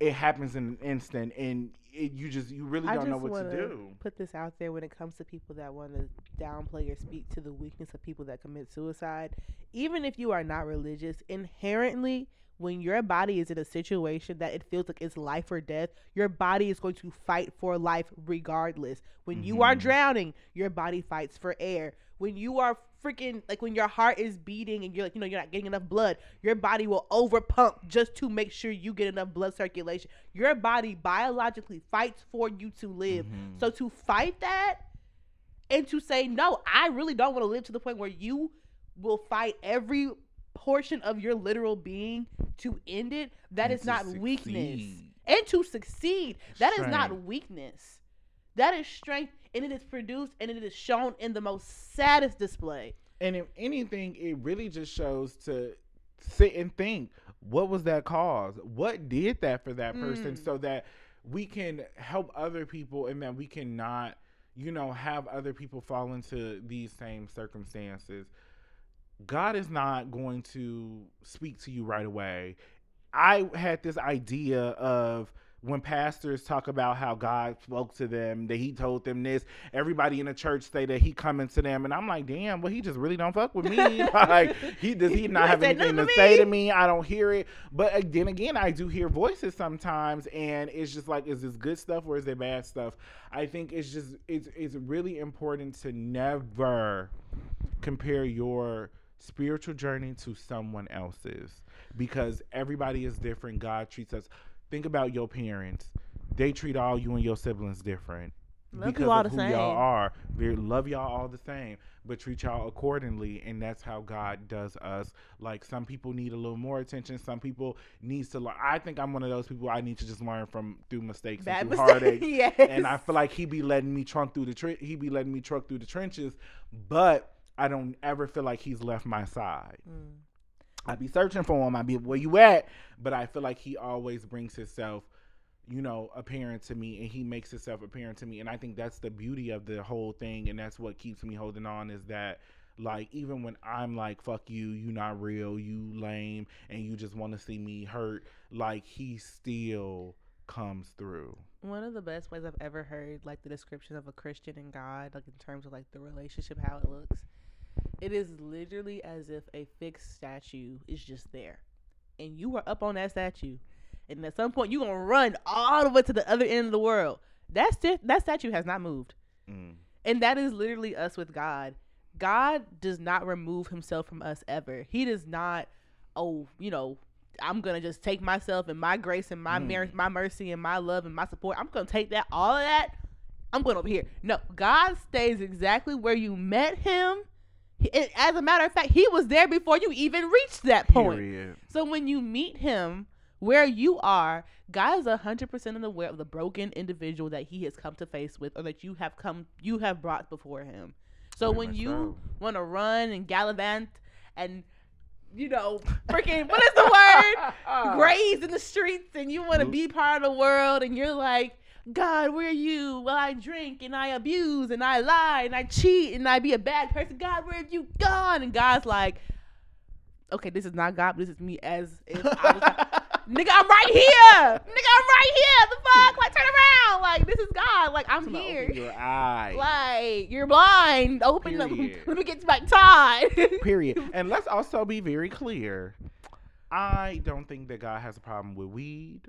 it happens in an instant and it, you just you really don't know what to do. Put this out there when it comes to people that want to downplay or speak to the weakness of people that commit suicide. Even if you are not religious, inherently when your body is in a situation that it feels like it's life or death, your body is going to fight for life regardless. When mm-hmm. you are mm-hmm. drowning, your body fights for air. When you are freaking like when your heart is beating and you're like, you know, you're not getting enough blood, your body will over pump just to make sure you get enough blood circulation. Your body biologically fights for you to live. Mm-hmm. So to fight that and to say, no, I really don't want to live to the point where you will fight every portion of your literal being to end it, that and is not succeed. weakness. And to succeed, that strength. is not weakness. That is strength, and it is produced and it is shown in the most saddest display. And if anything, it really just shows to sit and think what was that cause? What did that for that person mm. so that we can help other people and that we cannot, you know, have other people fall into these same circumstances. God is not going to speak to you right away. I had this idea of when pastors talk about how God spoke to them, that he told them this, everybody in the church say that he coming to them, and I'm like, damn, well, he just really don't fuck with me. like, he does he not have anything to, to say to me? I don't hear it. But uh, then again, I do hear voices sometimes, and it's just like, is this good stuff or is it bad stuff? I think it's just it's it's really important to never compare your spiritual journey to someone else's because everybody is different. God treats us. Think about your parents; they treat all you and your siblings different. Love because of who same. y'all are. They love y'all all the same, but treat y'all accordingly, and that's how God does us. Like some people need a little more attention. Some people needs to learn. I think I'm one of those people. I need to just learn from through mistakes Bad and through heartache. yes. And I feel like he be letting me trunk through the tre- he be letting me truck through the trenches, but I don't ever feel like he's left my side. Mm. I be searching for him. I'd be where you at, but I feel like he always brings himself, you know, apparent to me, and he makes himself apparent to me, and I think that's the beauty of the whole thing, and that's what keeps me holding on is that. Like even when I'm like fuck you, you not real, you lame, and you just want to see me hurt, like he still comes through. One of the best ways I've ever heard like the description of a Christian and God, like in terms of like the relationship, how it looks, it is literally as if a fixed statue is just there. And you are up on that statue. And at some point you're gonna run all the way to the other end of the world. That st- that statue has not moved. Mm. And that is literally us with God. God does not remove himself from us ever. He does not, oh, you know, I'm gonna just take myself and my grace and my mm. mer- my mercy and my love and my support. I'm gonna take that all of that. I'm going over here. No, God stays exactly where you met him as a matter of fact, he was there before you even reached that point. Period. So when you meet him where you are, God is hundred percent aware of the broken individual that he has come to face with, or that you have come, you have brought before him. So when you want to run and gallivant and you know, freaking what is the word? Graze in the streets, and you want to be part of the world, and you're like, God, where are you? Well, I drink and I abuse and I lie and I cheat and I be a bad person. God, where have you gone? And God's like, okay, this is not God, this is me as if I was like, nigga, I'm right here. nigga, I'm right here. The fuck? Like, turn around. Like, this is God. Like, I'm here. Open your eye. Like, you're blind. Open up. Let me get to my tie. Period. And let's also be very clear. I don't think that God has a problem with weed.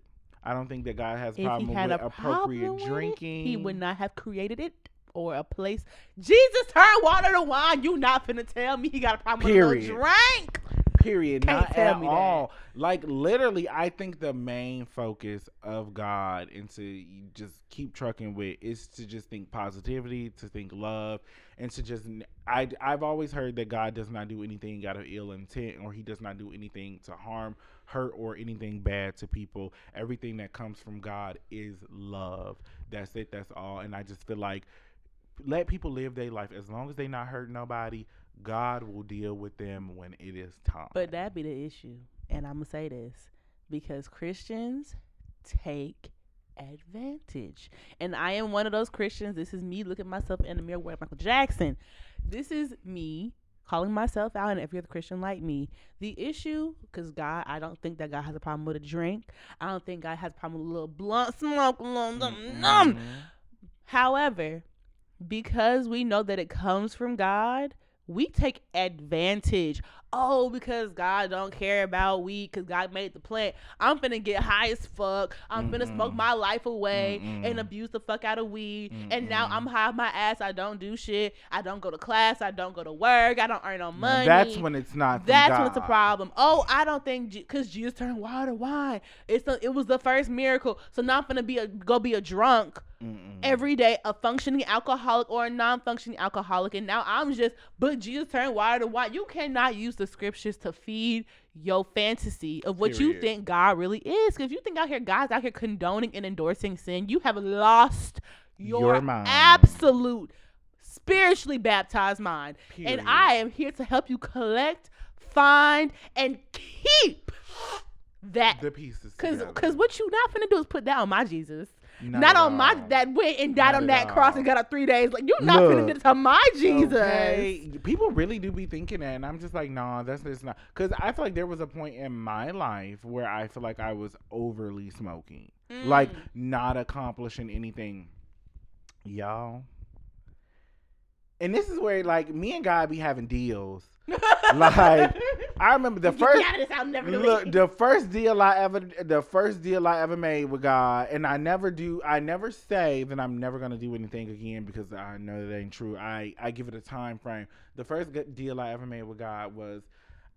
I don't think that God has a problem with appropriate drinking. It, he would not have created it or a place. Jesus turned water to wine. You not finna tell me he got a problem Period. with a drink. Period. Can't Not tell at me that. all. Like literally, I think the main focus of God and to just keep trucking with is to just think positivity, to think love, and to just. I I've always heard that God does not do anything out of ill intent, or He does not do anything to harm, hurt, or anything bad to people. Everything that comes from God is love. That's it. That's all. And I just feel like let people live their life as long as they not hurt nobody. God will deal with them when it is time. But that be the issue. And I'm to say this because Christians take advantage. And I am one of those Christians. This is me looking myself in the mirror with Michael Jackson. This is me calling myself out and if you're other Christian like me. The issue, because God, I don't think that God has a problem with a drink. I don't think God has a problem with a little blunt smoke, a little numb, numb. Mhm. However, because we know that it comes from God, we take advantage. Oh, because God don't care about weed, because God made the plant. I'm finna get high as fuck. I'm finna smoke my life away and Mm-mm. abuse the fuck out of weed. And now I'm high my ass. I don't do shit. I don't go to class. I don't go to work. I don't earn no money. That's when it's not. That's God. when it's a problem. Oh, I don't think because Jesus turned water wine. It's the, it was the first miracle. So now I'm gonna be a go be a drunk Mm-mm. every day, a functioning alcoholic or a non-functioning alcoholic, and now I'm just. But Jesus turned water to wine. You cannot use the scriptures to feed your fantasy of what you think God really is. Because if you think out here, God's out here condoning and endorsing sin, you have lost your, Your mind. absolute spiritually baptized mind. Period. And I am here to help you collect, find, and keep that. the pieces. Cause, cause what you not finna do is put that on my Jesus, Not not, on my that went and died Not on at that cross and got up three days. Like you're not finna Look, do this on my Jesus. Okay, People really do be thinking that, and I'm just like, nah, that's just not. Because I feel like there was a point in my life where I feel like I was overly smoking, like Mm. not accomplishing anything, y'all. And this is where like me and God be having deals. like, I remember the first me out this. I'll never Look, the first deal I ever, the first deal I ever made with God, and I never do, I never say that I'm never gonna do anything again because I know that ain't true. I I give it a time frame. The first deal I ever made with God was,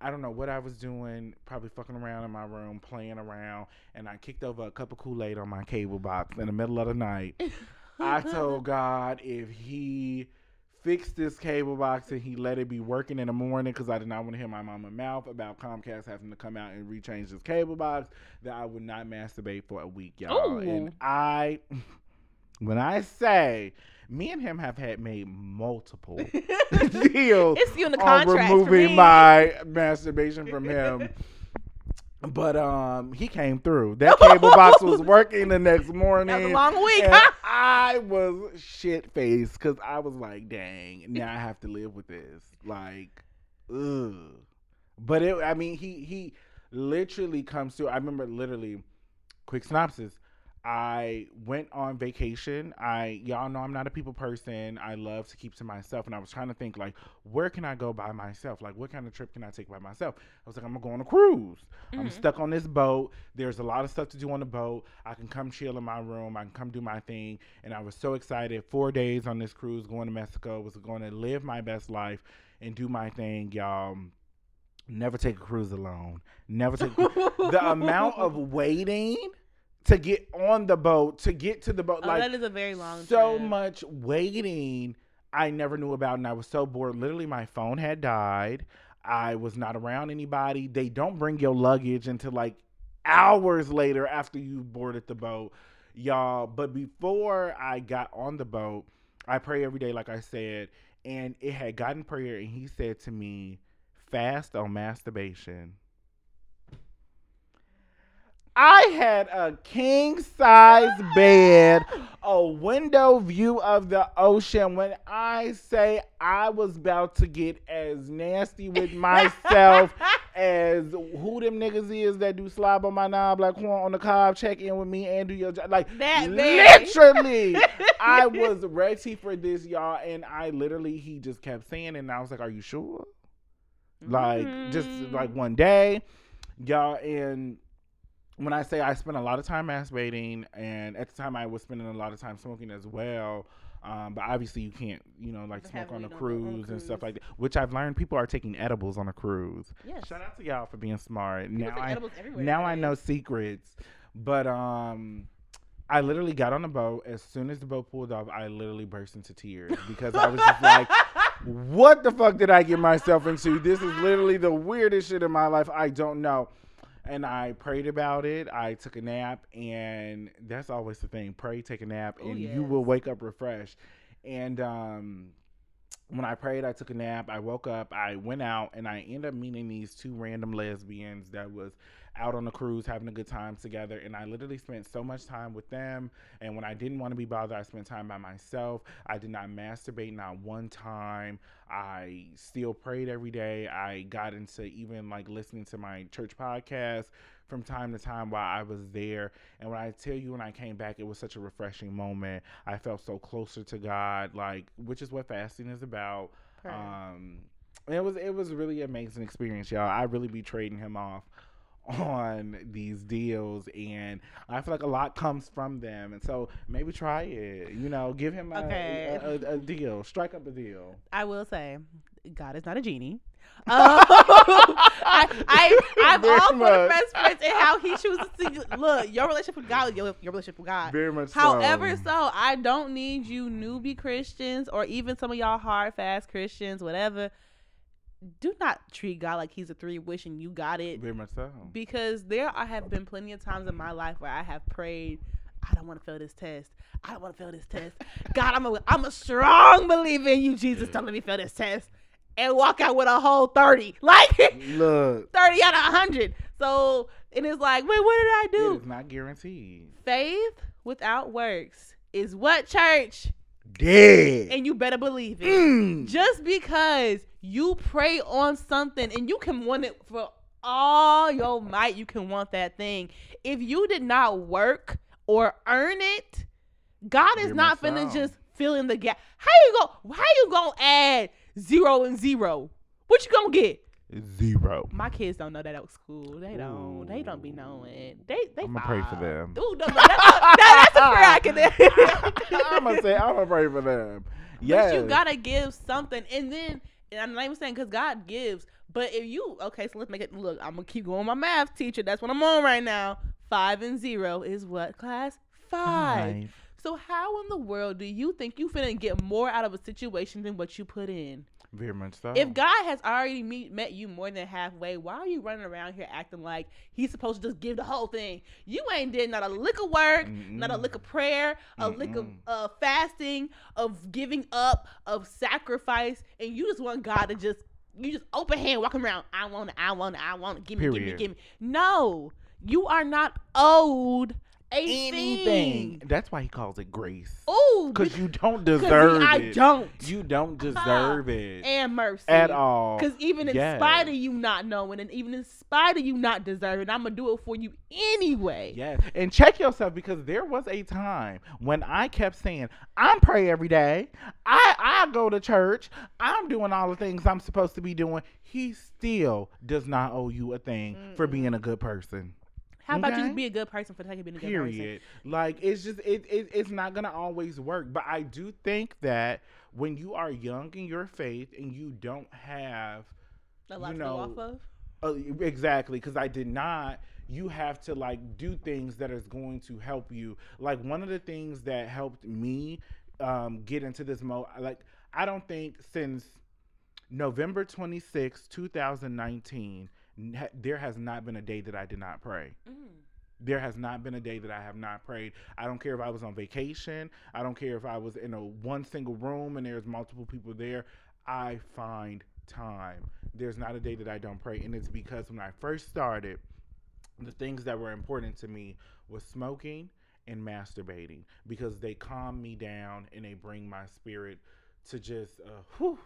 I don't know what I was doing, probably fucking around in my room, playing around, and I kicked over a cup of Kool Aid on my cable box in the middle of the night. I told God if He fixed this cable box and He let it be working in the morning because I did not want to hear my mama mouth about Comcast having to come out and rechange this cable box, that I would not masturbate for a week, y'all. And I, when I say, me and him have had made multiple deals It's you in the on contract removing my masturbation from him. But um, he came through. That cable box was working the next morning. That was a long week, and huh? I was shit faced because I was like, "Dang, now I have to live with this." Like, ugh. But it, I mean, he he literally comes to. I remember literally, quick synopsis. I went on vacation. I y'all know I'm not a people person. I love to keep to myself, and I was trying to think like, where can I go by myself? Like, what kind of trip can I take by myself? I was like, I'm gonna go on a cruise. I'm Mhm. stuck on this boat. There's a lot of stuff to do on the boat. I can come chill in my room. I can come do my thing. And I was so excited. Four days on this cruise, going to Mexico. Was going to live my best life and do my thing, y'all. Never take a cruise alone. Never take the amount of waiting to get on the boat, to get to the boat, Oh, like that is a very long. so trip. much waiting I never knew about and I was so bored. Literally my phone had died. I was not around anybody. They don't bring your luggage until like hours later after you boarded the boat. Y'all, but before I got on the boat, I pray every day like I said, and it had gotten prayer and he said to me, fast on masturbation. I had a king size bed, a window view of the ocean. When I say I was about to get as nasty with myself as who them niggas is that do slob on my knob like on the cob, check in with me and do your job. Like That literally, I was ready for this, y'all. And I literally, he just kept saying it, and I was like, "Are you sure?" Like just Mm. like one day, y'all. And when I say I spent a lot of time masturbating, and at the time I was spending a lot of time smoking as well. Um, but obviously you can't, you know, like smoke on a on a cruise and stuff like that. Which I've learned people are taking edibles on a cruise. Yes. Shout out to y'all for being smart. People now take I now I know secrets. But um I literally got on the boat. As soon as the boat pulled off, I literally burst into tears because I was just like, what the fuck did I get myself into? This is literally the weirdest shit in my life. I don't know. And I prayed about it. I took a nap, and that's always the thing. Pray, take a nap, Oh, and you will wake up refreshed. And um when I prayed, I took a nap. I woke up. I went out, and I ended up meeting these two random lesbians that was out on a cruise having a good time together. And I literally spent so much time with them. And when I didn't want to be bothered, I spent time by myself. I did not masturbate not one time. I still prayed every day. I got into even like listening to my church podcast from time to time while I was there. And when I tell you when I came back, it was such a refreshing moment. I felt so closer to God, like which is what fasting is about. Prayer. Um, it was it was really amazing experience, y'all. I really be trading him off on these deals and I feel like a lot comes from them and so maybe try it you know give him a, Okay. a, a, a deal strike up a deal I will say, God is not a genie. Um, I, I, I'm Very all for the best friends and how he chooses to look. Your relationship with God, your, your relationship with God. very much However, so, so I don't need you newbie Christians or even some of y'all hard fast Christians, whatever. Do not treat God like He's a three wishing you got it very much so because there are, have been plenty of times in my life where I have prayed, I don't want to fail this test. I don't want to fail this test. God, I'm a, I'm a strong believer in you, Jesus. Don't let me fail this test. And walk out with a whole 30. Like Look. 30 look out of 100. So, and it's like, wait, what did I do? is not guaranteed Faith without works is what, church? dead And you better believe it. Mm. Just because you pray on something and you can want it for all your might, you can want that thing. If you did not work or earn it, God is not finna just fill in the gap. How you go? How you gonna add zero and zero? What you gonna get? zero My kids don't know that at school. They don't. They don't be knowing. They they. I'ma pray for them. Ooh, no, no, that's, a, that, that's a prayer I can. I'm gonna say I'm gonna pray for them yes But you gotta give something, and then and I'm not even saying because God gives, but if you okay, so let's make it look. I'm gonna keep going. My math teacher. That's what I'm on right now. Five and zero is what class five. So how in the world do you think you finna get more out of a situation than what you put in? Very much so If God has already meet, met you more than halfway, why are you running around here acting like He's supposed to just give the whole thing? You ain't did not a lick of work, not a lick of prayer, a lick of uh, fasting, of giving up, of sacrifice, and you just want God to just you just open hand walking around. I want it. I want it. I want it. Give me. Give me. Give me. No, you are not owed anything thing. that's why he calls it grace Ooh, because you don't deserve I it I don't. you don't deserve it and mercy at all Because even in Yes. spite of you not knowing, and even in spite of you not deserving, I'm gonna do it for you anyway. Yes, and check yourself because there was a time when I kept saying, "I'm pray every day. I I go to church. I'm doing all the things I'm supposed to be doing." He still does not owe you a thing for Mm-mm. being a good person. How about you just be a good person for the sake of being a good person? Period. Like it's just it, it it's not gonna always work. But I do think that when you are young in your faith and you don't have A lot You to go know, off of. Uh, exactly, because I did not. You have to like do things that is going to help you. Like one of the things that helped me um, get into this mode. Like I don't think since November twenty sixth, two 2019, n- ha- there has not been a day that I did not pray. Mm. There has not been a day that I have not prayed. I don't care if I was on vacation. I don't care if I was in a one single room and there's multiple people there. I find time. There's not a day that I don't pray. And it's because when I first started, the things that were important to me was smoking and masturbating because they calm me down and they bring my spirit to just uh, whew,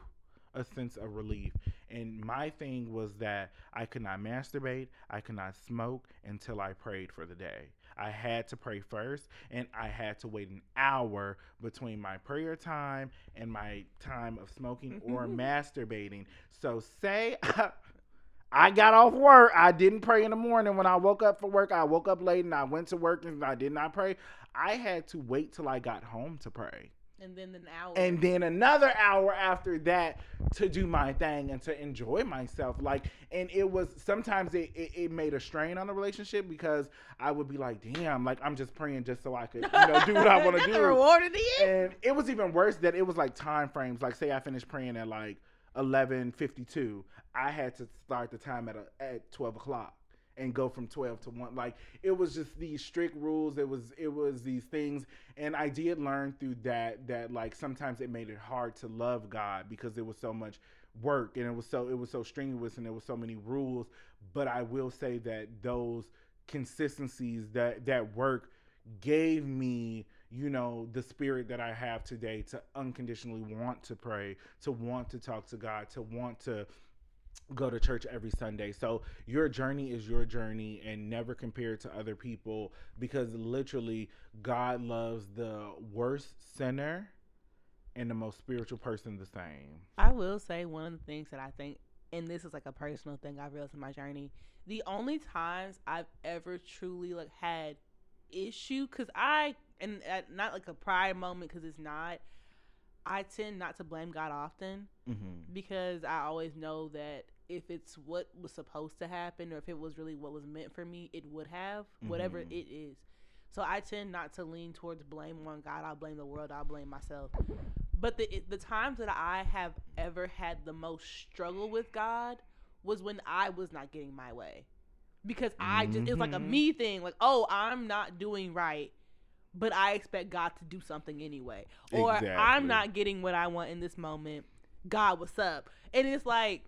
a sense of relief. And my thing was that I could not masturbate, I could not smoke until I prayed for the day. I had to pray first, and I had to wait an hour between my prayer time and my time of smoking or masturbating. So, say I got off work, I didn't pray in the morning. When I woke up for work, I woke up late and I went to work and I did not pray. I had to wait till I got home to pray. And then an hour. and then another hour after that to do my thing and to enjoy myself like and it was sometimes it, it, it made a strain on the relationship because i would be like damn like i'm just praying just so i could you know do what i want to do the reward of the end. and it was even worse that it was like time frames like say i finished praying at like 11.52 i had to start the time at, a, at 12 o'clock and go from 12 to 1 like it was just these strict rules. It was it was these things. And i did learn through that that like sometimes it made it hard to love god because there was so much work and it was so it was so strenuous and there was so many rules. But i will say that those consistencies that that work gave me you know the spirit that i have today to unconditionally want to pray to want to talk to god to want to go to church every Sunday. So your journey is your journey and never compare it to other people because literally God loves the worst sinner and the most spiritual person the same. I will say one of the things that I think, and this is like a personal thing I've realized in my journey. The only times I've ever truly like had issue, because I and uh, not like a pride moment, because it's not. I tend not to blame God often Mm-hmm. because I always know that if it's what was supposed to happen or if it was really what was meant for me, it would have whatever Mhm. it is. So I tend not to lean towards blame on God. I'll blame the world. I'll blame myself. But the the times that I have ever had the most struggle with God was when I was not getting my way, because I just it was like a Mhm. me thing. Like, oh, I'm not doing right, but I expect God to do something anyway, or Exactly. I'm not getting what I want in this moment. God, what's up? And it's like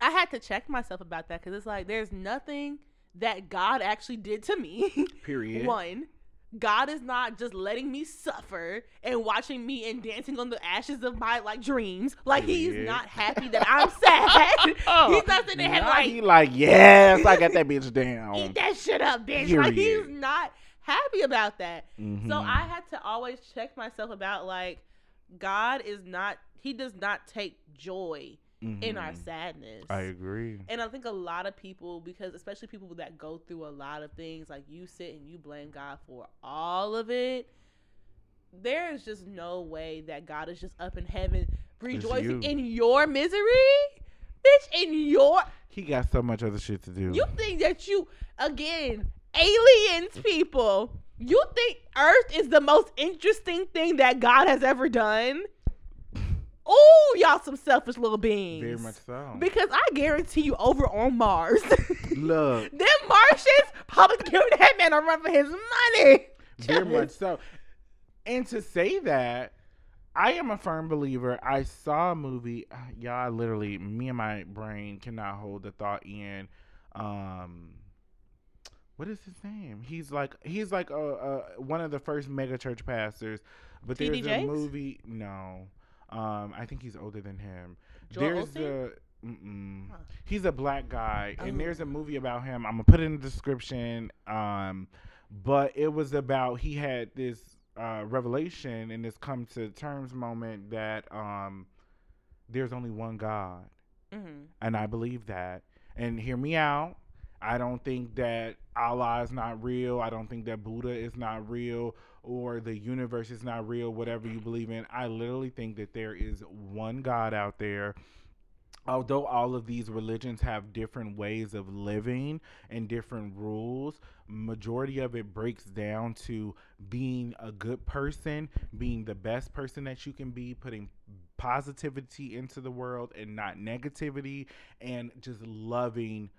I had to check myself about that because it's like there's nothing that God actually did to me. Period. One, God is not just letting me suffer and watching me and dancing on the ashes of my like dreams. Like he's Period. not happy that I'm sad. he's not sitting there like he like, yes, I got that bitch down. eat that shit up, bitch. Like he's not happy about that. Mhm. So I had to always check myself about like God is not he does not take joy in our Mhm. sadness. I agree. And I think a lot of people, because especially people that go through a lot of things, like you sit and you blame God for all of it, there is just no way that God is just up in heaven rejoicing you. in your misery. Bitch, in your. He got so much other shit to do. You think that you, again, aliens people, you think Earth is the most interesting thing that God has ever done? Oh, y'all some selfish little beings. Very much so. Because I guarantee you, over on Mars, Look, them Martians probably giving that man a run for his money. very much so. And to say that, I am a firm believer. I saw a movie. uh, Y'all, literally, me and my brain cannot hold the thought in. Um, what is his name? He's like he's like a, a one of the first mega church pastors. But there's a movie. No, um, I think he's older than him. Joel there's Osteen? a. Huh. He's a black guy, and Oh. there's a movie about him. I'm gonna put it in the description. Um, but it was about he had this uh, revelation and this come to terms moment that um, there's only one God, Mm-hmm. and I believe that. And hear me out. I don't think that Allah is not real. I don't think that Buddha is not real or the universe is not real, whatever you believe in. I literally think that there is one God out there. Although all of these religions have different ways of living and different rules, majority of it breaks down to being a good person, being the best person that you can be, putting positivity into the world and not negativity and just loving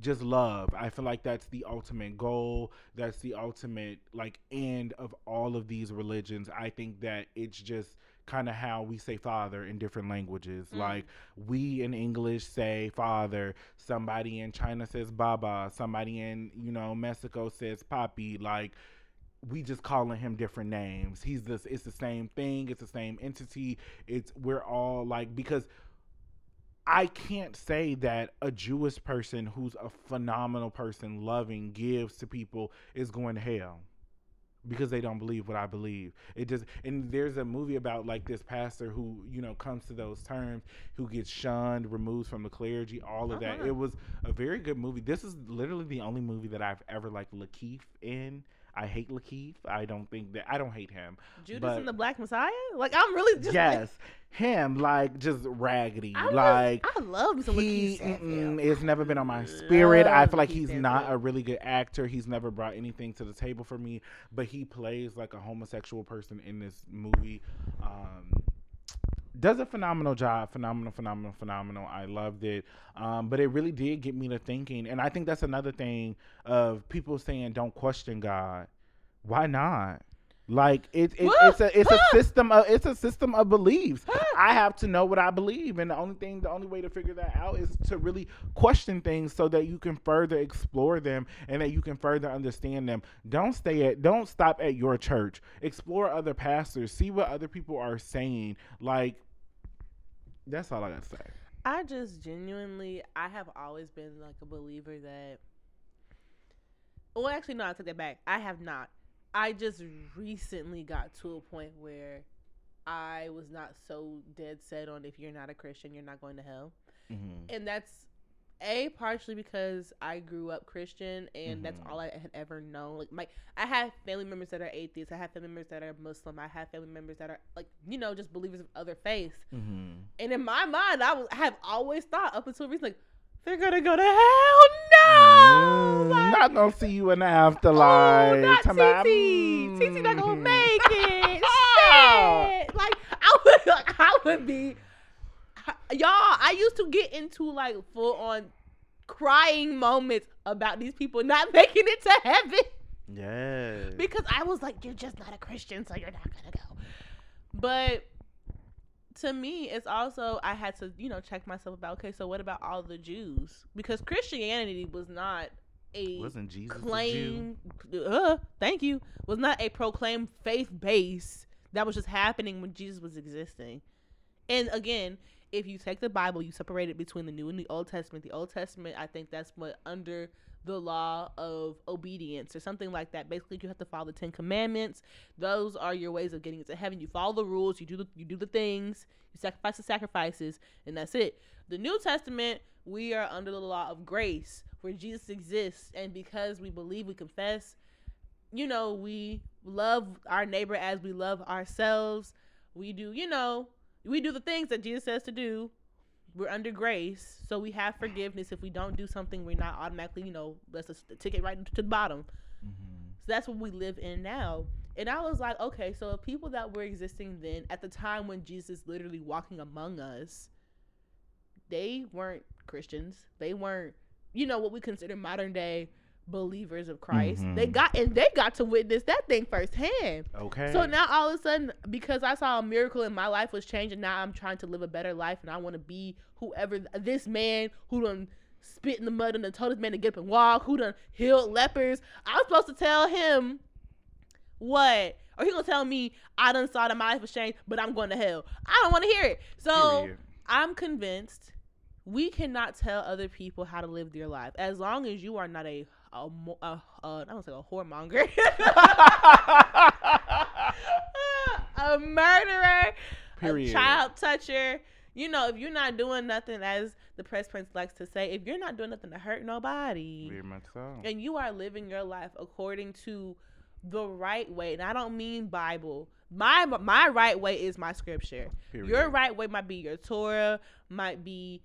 just love. I feel like that's the ultimate goal. That's the ultimate like end of all of these religions. I think that it's just kind of how we say father in different languages. Mm. Like we in English say father, somebody in China says baba, somebody in, you know, Mexico says papi, like we just calling him different names. He's this it's the same thing, it's the same entity. It's we're all like because I can't say that a Jewish person who's a phenomenal person, loving, gives to people is going to hell because they don't believe what I believe. It just and there's a movie about like this pastor who you know comes to those terms, who gets shunned, removed from the clergy, all of that. Uh-huh. It was a very good movie. This is literally the only movie that I've ever liked Lakeith in. I hate Lakeith. I don't think that I don't hate him. Judas but- and the Black Messiah. Like I'm really just yes, him like just raggedy. Like, I like love, I love some he Lakeith it's never been on my spirit. I feel like he's not a really good actor. He's never brought anything to the table for me, but he plays like a homosexual person in this movie. Um, does a phenomenal job. Phenomenal, phenomenal, phenomenal. I loved it. Um, but it really did get me to thinking, and I think that's another thing of people saying don't question God. Why not? Like it, it it's a it's a system of it's a system of beliefs. I have to know what I believe, and the only thing, the only way to figure that out is to really question things so that you can further explore them and that you can further understand them. Don't stay at, don't stop at your church. Explore other pastors, see what other people are saying. Like that's all I gotta say. I just genuinely, I have always been like a believer that. Well, actually, no, I take that back. I have not. I just recently got to a point where I was not so dead set on if you're not a Christian, you're not going to hell. Mm-hmm. And that's a partially because I grew up Christian and that's Mhm. all I had ever known. Like my I have family members that are atheists, I have family members that are Muslim, I have family members that are like, you know, just believers of other faiths. Mm-hmm. And in my mind, I was I have always thought up until recently, like, they're gonna go to hell. No, like, not gonna see you in the afterlife. oh, not TT. TT not gonna mm. make it. Shit. Like I would, like, I would be. Y'all, I used to get into like full on crying moments about these people not making it to heaven Yes. because I was like, you're just not a Christian, so you're not gonna go. But to me, it's also I had to, you know, check myself about okay, so what about all the Jews? Because Christianity was not a Wasn't Jesus a Jew? claim uh, thank you was not a proclaimed faith base that was just happening when jesus was existing and again if you take the bible you separate it between the new and the old testament. The old testament i think that's what under the law of obedience or something like that. Basically you have to follow the 10 commandments. Those are your ways of getting into heaven. You follow the rules. You do the you do the things. You sacrifice the sacrifices and that's it. The new testament we are under the law of grace where jesus exists. And because we believe we confess you know we love our neighbor as we love ourselves. We do you know we do the things that jesus says to do we're under grace so we have forgiveness if we don't do something we're not automatically you know let's just take it right to the bottom Mhm. so that's what we live in now. And I was like, okay, so people that were existing then at the time when Jesus literally walking among us, they weren't Christians. They weren't, you know, what we consider modern day believers of Christ. They Mhm. got and they got to witness that thing firsthand. Okay. So now all of a sudden, because I saw a miracle and my life was changing, now I'm trying to live a better life and I want to be whoever this man who done spit in the mud and done told this man to get up and walk, who done healed lepers. I was supposed to tell him what? Or he gonna tell me I done saw that my life was changed, but I'm going to hell. I don't want to hear it. So Period. I'm convinced we cannot tell other people how to live their life as long as you are not a a, mo- a, a I don't say a whoremonger, a murderer, Period. a child toucher. You know, if you're not doing nothing, as the Pressed Prince likes to say, if you're not doing nothing to hurt nobody, Very much so. and you are living your life according to the right way, and I don't mean Bible. My my right way is my scripture. Your right way might be your Torah, might be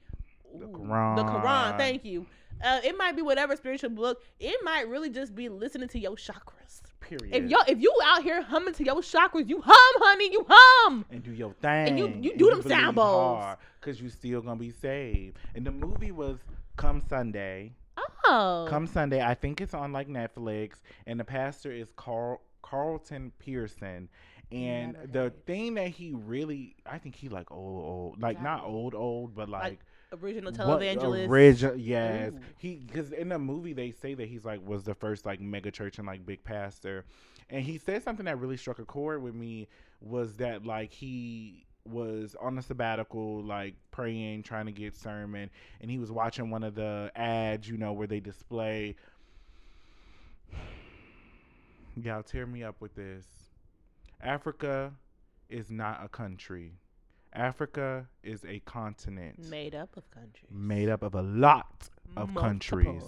The ooh, Quran. The Quran. Thank you. Uh, it might be whatever spiritual book. It might really just be listening to your chakras. Period. If yo, if you out here humming to your chakras, you hum, honey, you hum. and do your thing. And you- you do them sound bowls. Because you still going to be saved. And the movie was Come Sunday. Oh, Come Sunday. I think it's on like Netflix. And the pastor is Carl Carlton Pearson. And Never the thing that he really, I think he like old, old, like not old, old, but Like, like, original televangelist. Origi- yes, Ooh. he because in the movie they say that he's like was the first like mega church and like big pastor, and he said something that really struck a chord with me was that like he was on a sabbatical like praying trying to get sermon and he was watching one of the ads you know where they display y'all tear me up with this africa is not a country africa is a continent made up of countries. made up of a lot of countries.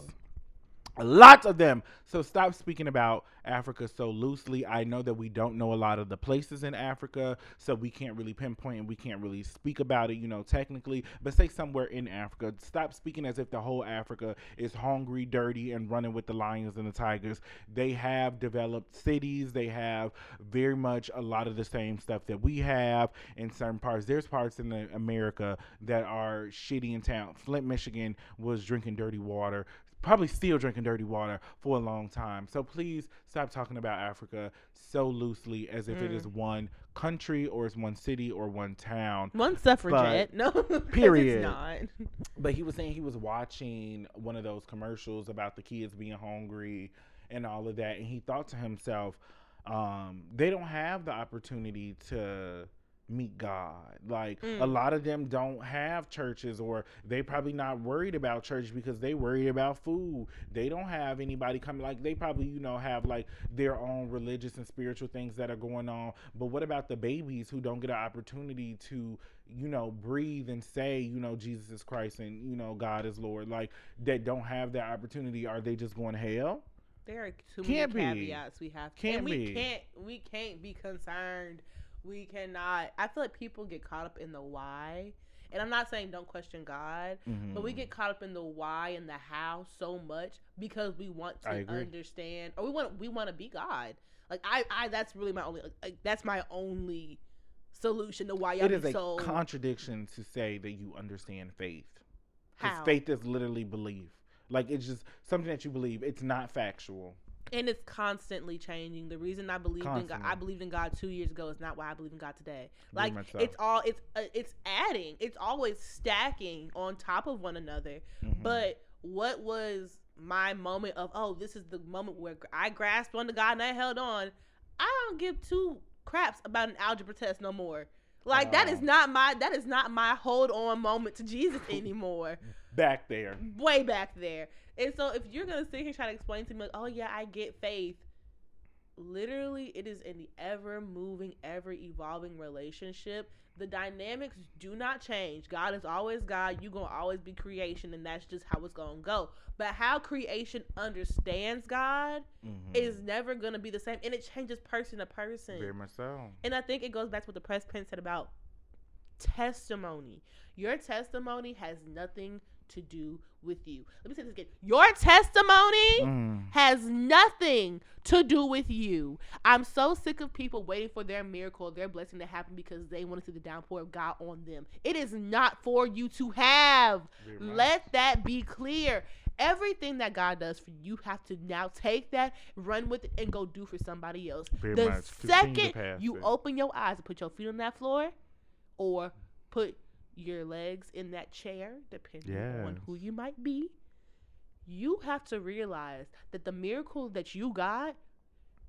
Lots of them. So stop speaking about Africa so loosely. I know that we don't know a lot of the places in Africa, so we can't really pinpoint and we can't really speak about it, you know, technically. But say somewhere in Africa. Stop speaking as if the whole Africa is hungry, dirty, and running with the lions and the tigers. They have developed cities. They have very much a lot of the same stuff that we have in certain parts. There's parts in the America that are shitty in town. Flint, Michigan was drinking dirty water probably still drinking dirty water for a long time. So please stop talking about Africa so loosely as if mm. it is mm. one country or it's one city or one town. One suffragette. But, no. period. not. But he was saying he was watching one of those commercials about the kids being hungry and all of that. And he thought to himself, um, they don't have the opportunity to meet God. Like mm. a lot of them don't have churches or they probably not worried about church because they worried about food. They don't have anybody coming like they probably, you know, have like their own religious and spiritual things that are going on. But what about the babies who don't get an opportunity to you know, breathe and say, you know, Jesus is Christ and, you know, God is Lord, like that don't have that opportunity, are they just going to hell? There are too can't many caveats be. we have. Can't and we be. can't we can't be concerned we cannot. I feel like people get caught up in the why. And I'm not saying don't question God, mm-hmm. but we get caught up in the why and the how so much because we want to understand or we want we want to be God. Like I, I that's really my only like, that's my only solution to why y'all it is so a contradiction to say that you understand faith. How faith is literally belief. Like it's just something that you believe. It's not factual and it's constantly changing. The reason I believed constantly. in God, I believed in God two years ago, is not why I believe in God today. Like so. it's all it's uh, it's adding. It's always stacking on top of one another. Mm-hmm. But what was my moment of oh, this is the moment where I grasped onto God and I held on. I don't give two craps about an algebra test no more. Like uh, that is not my that is not my hold on moment to Jesus anymore. Back there. Way back there. And so if you're gonna sit here trying to explain to me like, oh yeah, I get faith, literally it is in the ever moving, ever evolving relationship. The dynamics do not change. God is always God. You're gonna always be creation, and that's just how it's gonna go. But how creation understands God mm-hmm. is never gonna be the same, and it changes person to person. Very much so. And I think it goes back to what the Pressed Prince said about testimony. Your testimony has nothing to do with you. Let me say this again. Your testimony mm. has nothing to do with you. I'm so sick of people waiting for their miracle, their blessing to happen because they want to see the downpour of God on them. It is not for you to have. Let that be clear. Everything that God does for you, you have to now take that, run with it, and go do for somebody else. Very the second you it. open your eyes and put your feet on that floor, or put your legs in that chair, depending on who you might be, you have to realize that the miracle that you got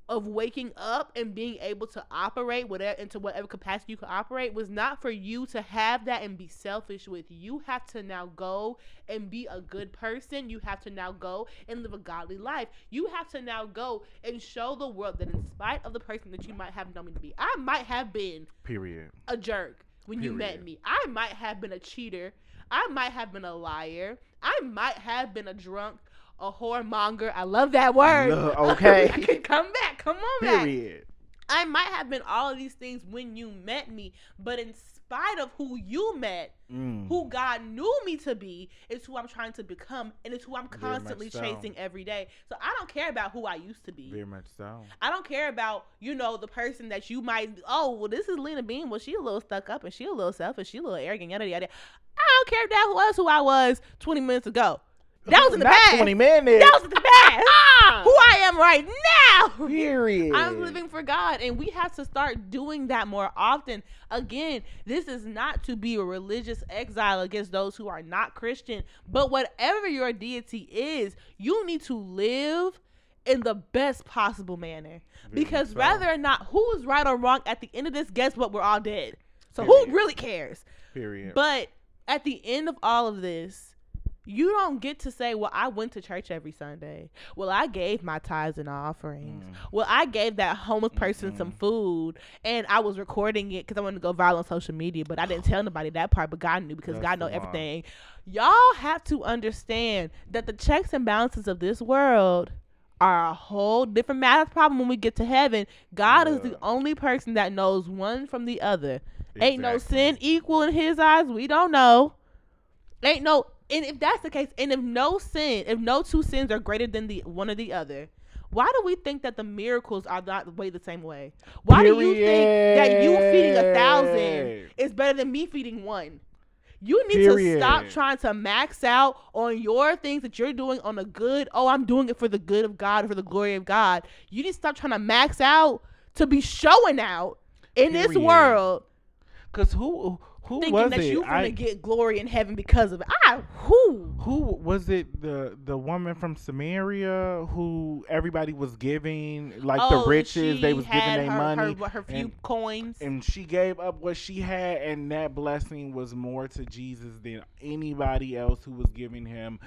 of waking up and being able to operate whatever into whatever capacity you can operate was not for you to have that and be selfish with. You have to now go and be a good person. You have to now go and live a godly life. You have to now go and show the world that in spite of the person that you might have known me to be, I might have been period a jerk when Period. you met me. I might have been a cheater. I might have been a liar. I might have been a drunk, a whoremonger. I love that word. okay. come back. Come on Period. back. I might have been all of these things when you met me, but in spite of who you met, mm. who God knew me to be, is who I'm trying to become, and it's who I'm constantly so. chasing every day. So I don't care about who I used to be. Very much so. I don't care about you know the person that you might. Oh, well, this is Lina Bean. Well, she a little stuck up, and she a little selfish. She a little arrogant. Yada yada. I don't care if that was who I was 20 minutes ago. That was in the Not past. 20 minutes. That was in the past. Ah! Who I am right now. Period. I'm living for God. And we have to start doing that more often. Again, this is not to be a religious exile against those who are not Christian. But whatever your deity is, you need to live in the best possible manner. because so. rather or not, who is right or wrong at the end of this, guess what? We're all dead. So Period. who really cares? Period. But at the end of all of this, You don't get to say, "Well, I went to church every Sunday. Well, I gave my tithes and offerings. Mm. Well, I gave that homeless person some Mm-mm. food, and I was recording it because I wanted to go viral on social media. But I didn't tell nobody that part. But God knew because That's God know everything. Y'all have to understand that the checks and balances of this world are a whole different math problem when we get to heaven. God is the only person that knows one from the other. Ain't no sin equal in his eyes. We don't know. Ain't no and if that's the case, and if no sin, if no two sins are greater than the one or the other, why do we think that the miracles are not weighed the same way? Why do you think that you feeding a thousand is better than me feeding one? You need to stop trying to max out on your things that you're doing on a good. Oh, I'm doing it for the good of God, for the glory of God. You need to stop trying to max out to be showing out in this world Cause who who thinking was that it? you're gonna I- get glory in heaven because of it. I who? who was it? The the woman from Samaria who everybody was giving like Oh, the riches. They was giving their money. her, her few and- coins. and she gave up what she had, and that blessing was more to Jesus than anybody else who was giving him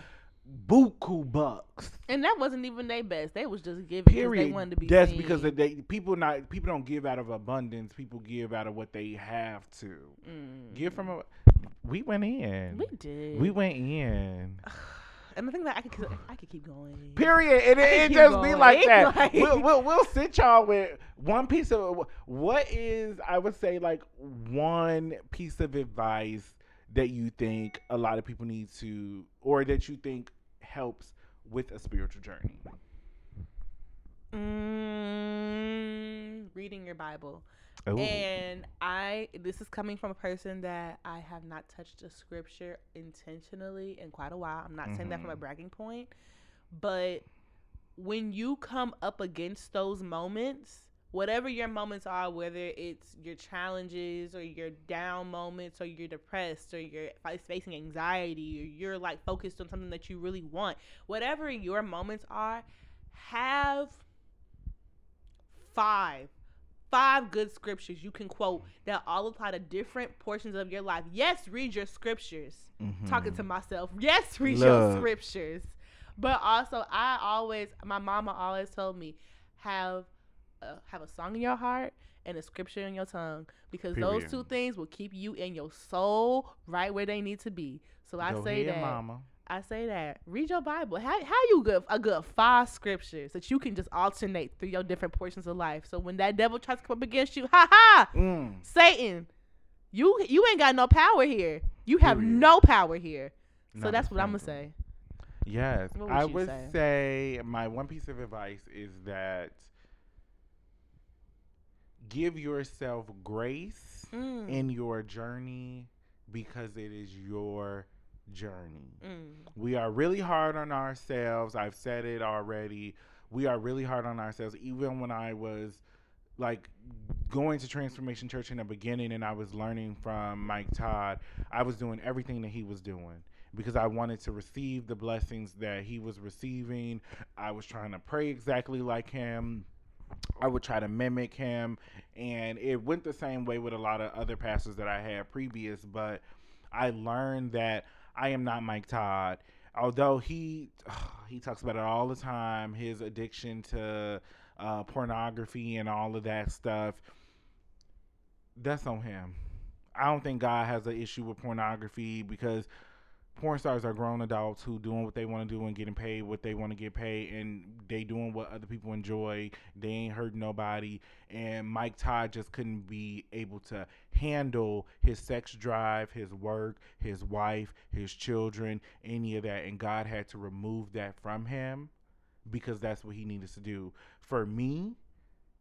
buku bucks. And that wasn't even their best. They was just giving because they Period. wanted to be. That's seen. because they people not people don't give out of abundance. People give out of what they have to. Mm. Give from a. We went in. We did. We went in. and I think that I could I could keep going. Period. And it, it just be like that. Like- we'll, we'll we'll sit y'all with one piece of what is I would say like one piece of advice that you think a lot of people need to or that you think helps with a spiritual journey. Mm, reading your Bible. Ooh. And I, this is coming from a person that I have not touched a scripture intentionally in quite a while. I'm not saying that from a Mhm. bragging point, but when you come up against those moments, whatever your moments are, whether it's your challenges or your down moments or you're depressed or you're facing anxiety or you're like focused on something that you really want, whatever your moments are, have five five good scriptures you can quote that all apply to different portions of your life. Yes, read your scriptures. Mm-hmm. Talking to myself. Yes, read your scriptures. But also, I always, my mama always told me, have uh, have a song in your heart and a scripture in your tongue because those two things will keep you and your soul right where they need to be. So I Go say that. mama. I say that. Read your Bible. How how you good a good five scriptures that you can just alternate through your different portions of life. So when that devil tries to come up against you, ha ha, Mm. Satan, you you ain't got no power here. You have Period. no power here. So that's what I'm gonna say. Yes, would I would say? say? my one piece of advice is that give yourself grace Mm. in your journey because it is your journey. Mm. We are really hard on ourselves. I've said it already. We are really hard on ourselves. Even when I was like going to Transformation Church in the beginning and I was learning from Mike Todd, I was doing everything that he was doing because I wanted to receive the blessings that he was receiving. I was trying to pray exactly like him. I would try to mimic him, and it went the same way with a lot of other pastors that I had previous. But I learned that I am not Mike Todd. Although he he talks about it all the time, his addiction to uh, pornography and all of that stuff. That's on him. I don't think God has an issue with pornography because porn stars are grown adults who doing what they want to do and getting paid what they want to get paid and they doing what other people enjoy. They ain't hurting nobody. And mike todd just couldn't be able to handle his sex drive his work his wife his children any of that. And god had to remove that from him because that's what he needed to do. For me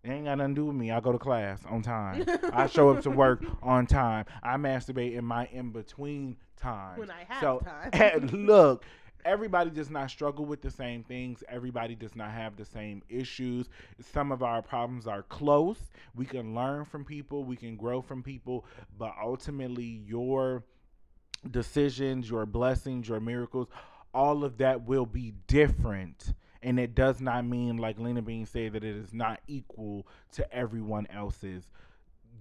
it ain't got nothing to do with me. I go to class on time. I show up to work on time. I masturbate in my in between time. When I have so, time. look, everybody does not struggle with the same things. Everybody does not have the same issues. Some of our problems are close. We can learn from people, we can grow from people, but ultimately, your decisions, your blessings, your miracles, all of that will be different. And it does not mean, like Lina Bean said, that it is not equal to everyone else's.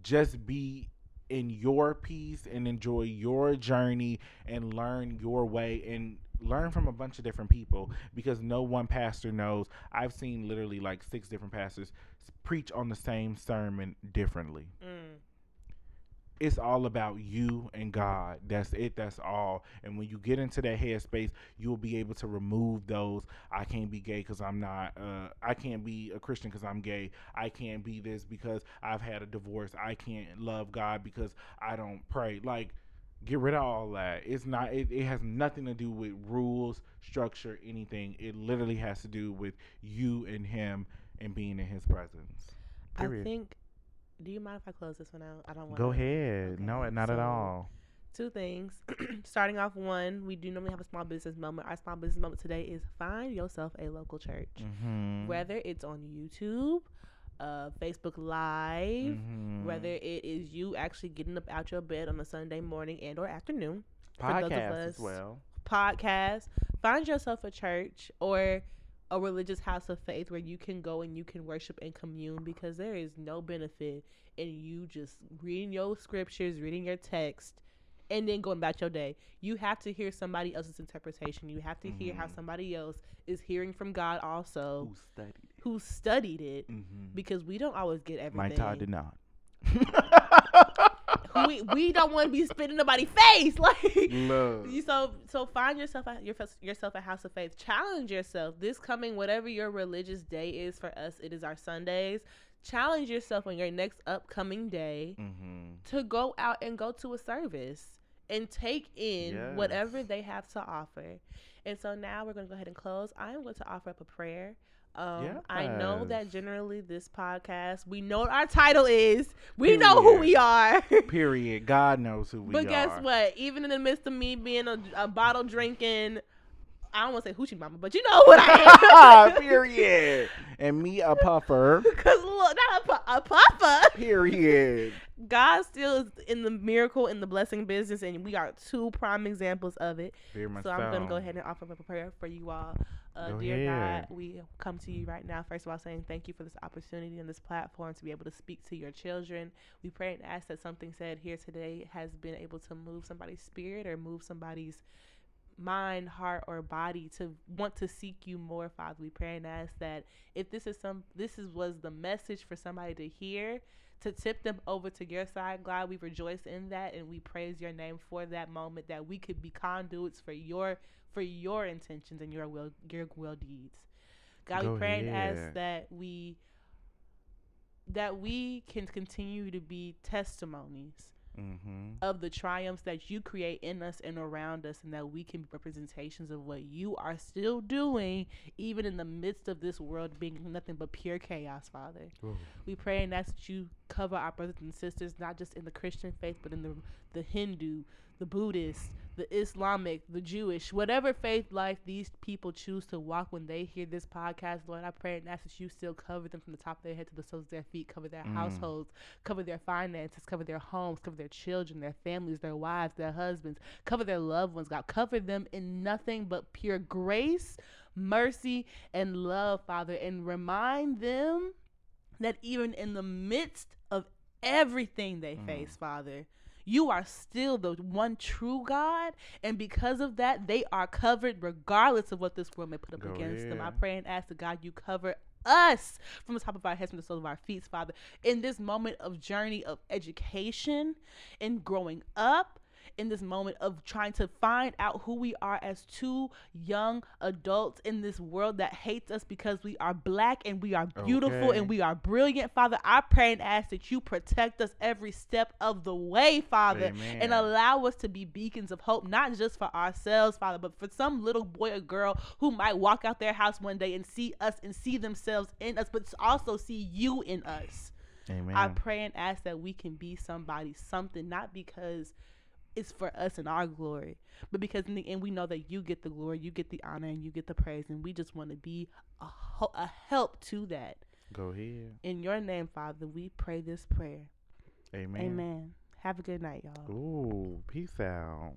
Just be in your peace and enjoy your journey and learn your way. And learn from a bunch of different people because no one pastor knows. I've seen literally like six different pastors preach on the same sermon differently. Mm. It's all about you and God. That's it. That's all. And when you get into that headspace, you'll be able to remove those. I can't be gay because I'm not. Uh, I can't be a Christian because I'm gay. I can't be this because I've had a divorce. I can't love God because I don't pray. Like, get rid of all that. It's not. It, it has nothing to do with rules, structure, anything. It literally has to do with you and Him and being in His presence. I think. Do you mind if I close this one out? I don't want. Go ahead. No, Okay, not at all. Two things. Starting off, one, we do normally have a small business moment. Our small business moment today is find yourself a local church, Mm-hmm. whether it's on YouTube, uh, Facebook Live, Mhm. whether it is you actually getting up out your bed on a Sunday morning and or afternoon, for those of podcast us- as well. podcast, find yourself a church or a religious house of faith where you can go and you can worship and commune because there is no benefit in you just reading your scriptures, reading your text, and then going about your day. You have to hear somebody else's interpretation. You have to hear how Mhm. somebody else is hearing from God also Who studied it? who studied it Mm-hmm. because we don't always get everything. Mike Todd did not. we we don't want to be spitting nobody's face like Love. You so so find yourself a, your, yourself a house of faith. Challenge yourself this coming whatever your religious day is for us. It is our Sundays. Challenge yourself on your next upcoming day Mm-hmm. to go out and go to a service and take in Yes. whatever they have to offer. And so now we're going to go ahead and close. I am going to offer up a prayer. Um, I know that generally this podcast, we know what our title is. We know who we are. Period. God knows who we But are. But guess what? Even in the midst of me being a, a bottle drinking, I don't want to say hoochie mama, but you know what I am. Period. And me a puffer. Because look, not a, pu- a papa. Period. God still is in the miracle and the blessing business, and we are two prime examples of it. Much So I'm going to go ahead and offer up a prayer for you all. Uh, Go dear ahead. God, we come to you right now, first of all, saying thank you for this opportunity and this platform to be able to speak to your children. We pray and ask that something said here today has been able to move somebody's spirit or move somebody's mind, heart, or body to want to seek you more, Father. We pray and ask that if this is some, this is was the message for somebody to hear, to tip them over to your side, God. We rejoice in that and we praise your name for that moment that we could be conduits for your for your intentions and your will your will deeds. God, Go we pray and ask that we that we can continue to be testimonies Mm-hmm. of the triumphs that you create in us and around us, and that we can be representations of what you are still doing, even in the midst of this world being nothing but pure chaos, Father. We pray and ask that you cover our brothers and sisters, not just in the Christian faith, but in the the Hindu, the Buddhist, the Islamic, the Jewish, whatever faith life these people choose to walk when they hear this podcast, Lord, I pray and ask that you still cover them from the top of their head to the soles of their feet, cover their Mm. households, cover their finances, cover their homes, cover their children, their families, their wives, their husbands, cover their loved ones, God. Cover them in nothing but pure grace, mercy, and love, Father, and remind them that even in the midst of everything they Mm. face, Father, you are still the one true God, and because of that, they are covered regardless of what this world may put up Go against them. I pray and ask that God, you cover us from the top of our heads, from the soles of our feet, Father, in this moment of journey of education and growing up. In this moment of trying to find out who we are as two young adults in this world that hates us because we are black and we are beautiful Okay. and we are brilliant, Father, I pray and ask that you protect us every step of the way, Father, and allow us to be beacons of hope, not just for ourselves, Father, but for some little boy or girl who might walk out their house one day and see us and see themselves in us, but also see you in us. Amen. I pray and ask that we can be somebody, something, not because it's for us and our glory, but because in the end we know that you get the glory, you get the honor, and you get the praise, and we just want to be a, ho- a help to that. Go ahead. In your name, Father, we pray this prayer. Amen. Amen. Have a good night, y'all. Ooh, peace out.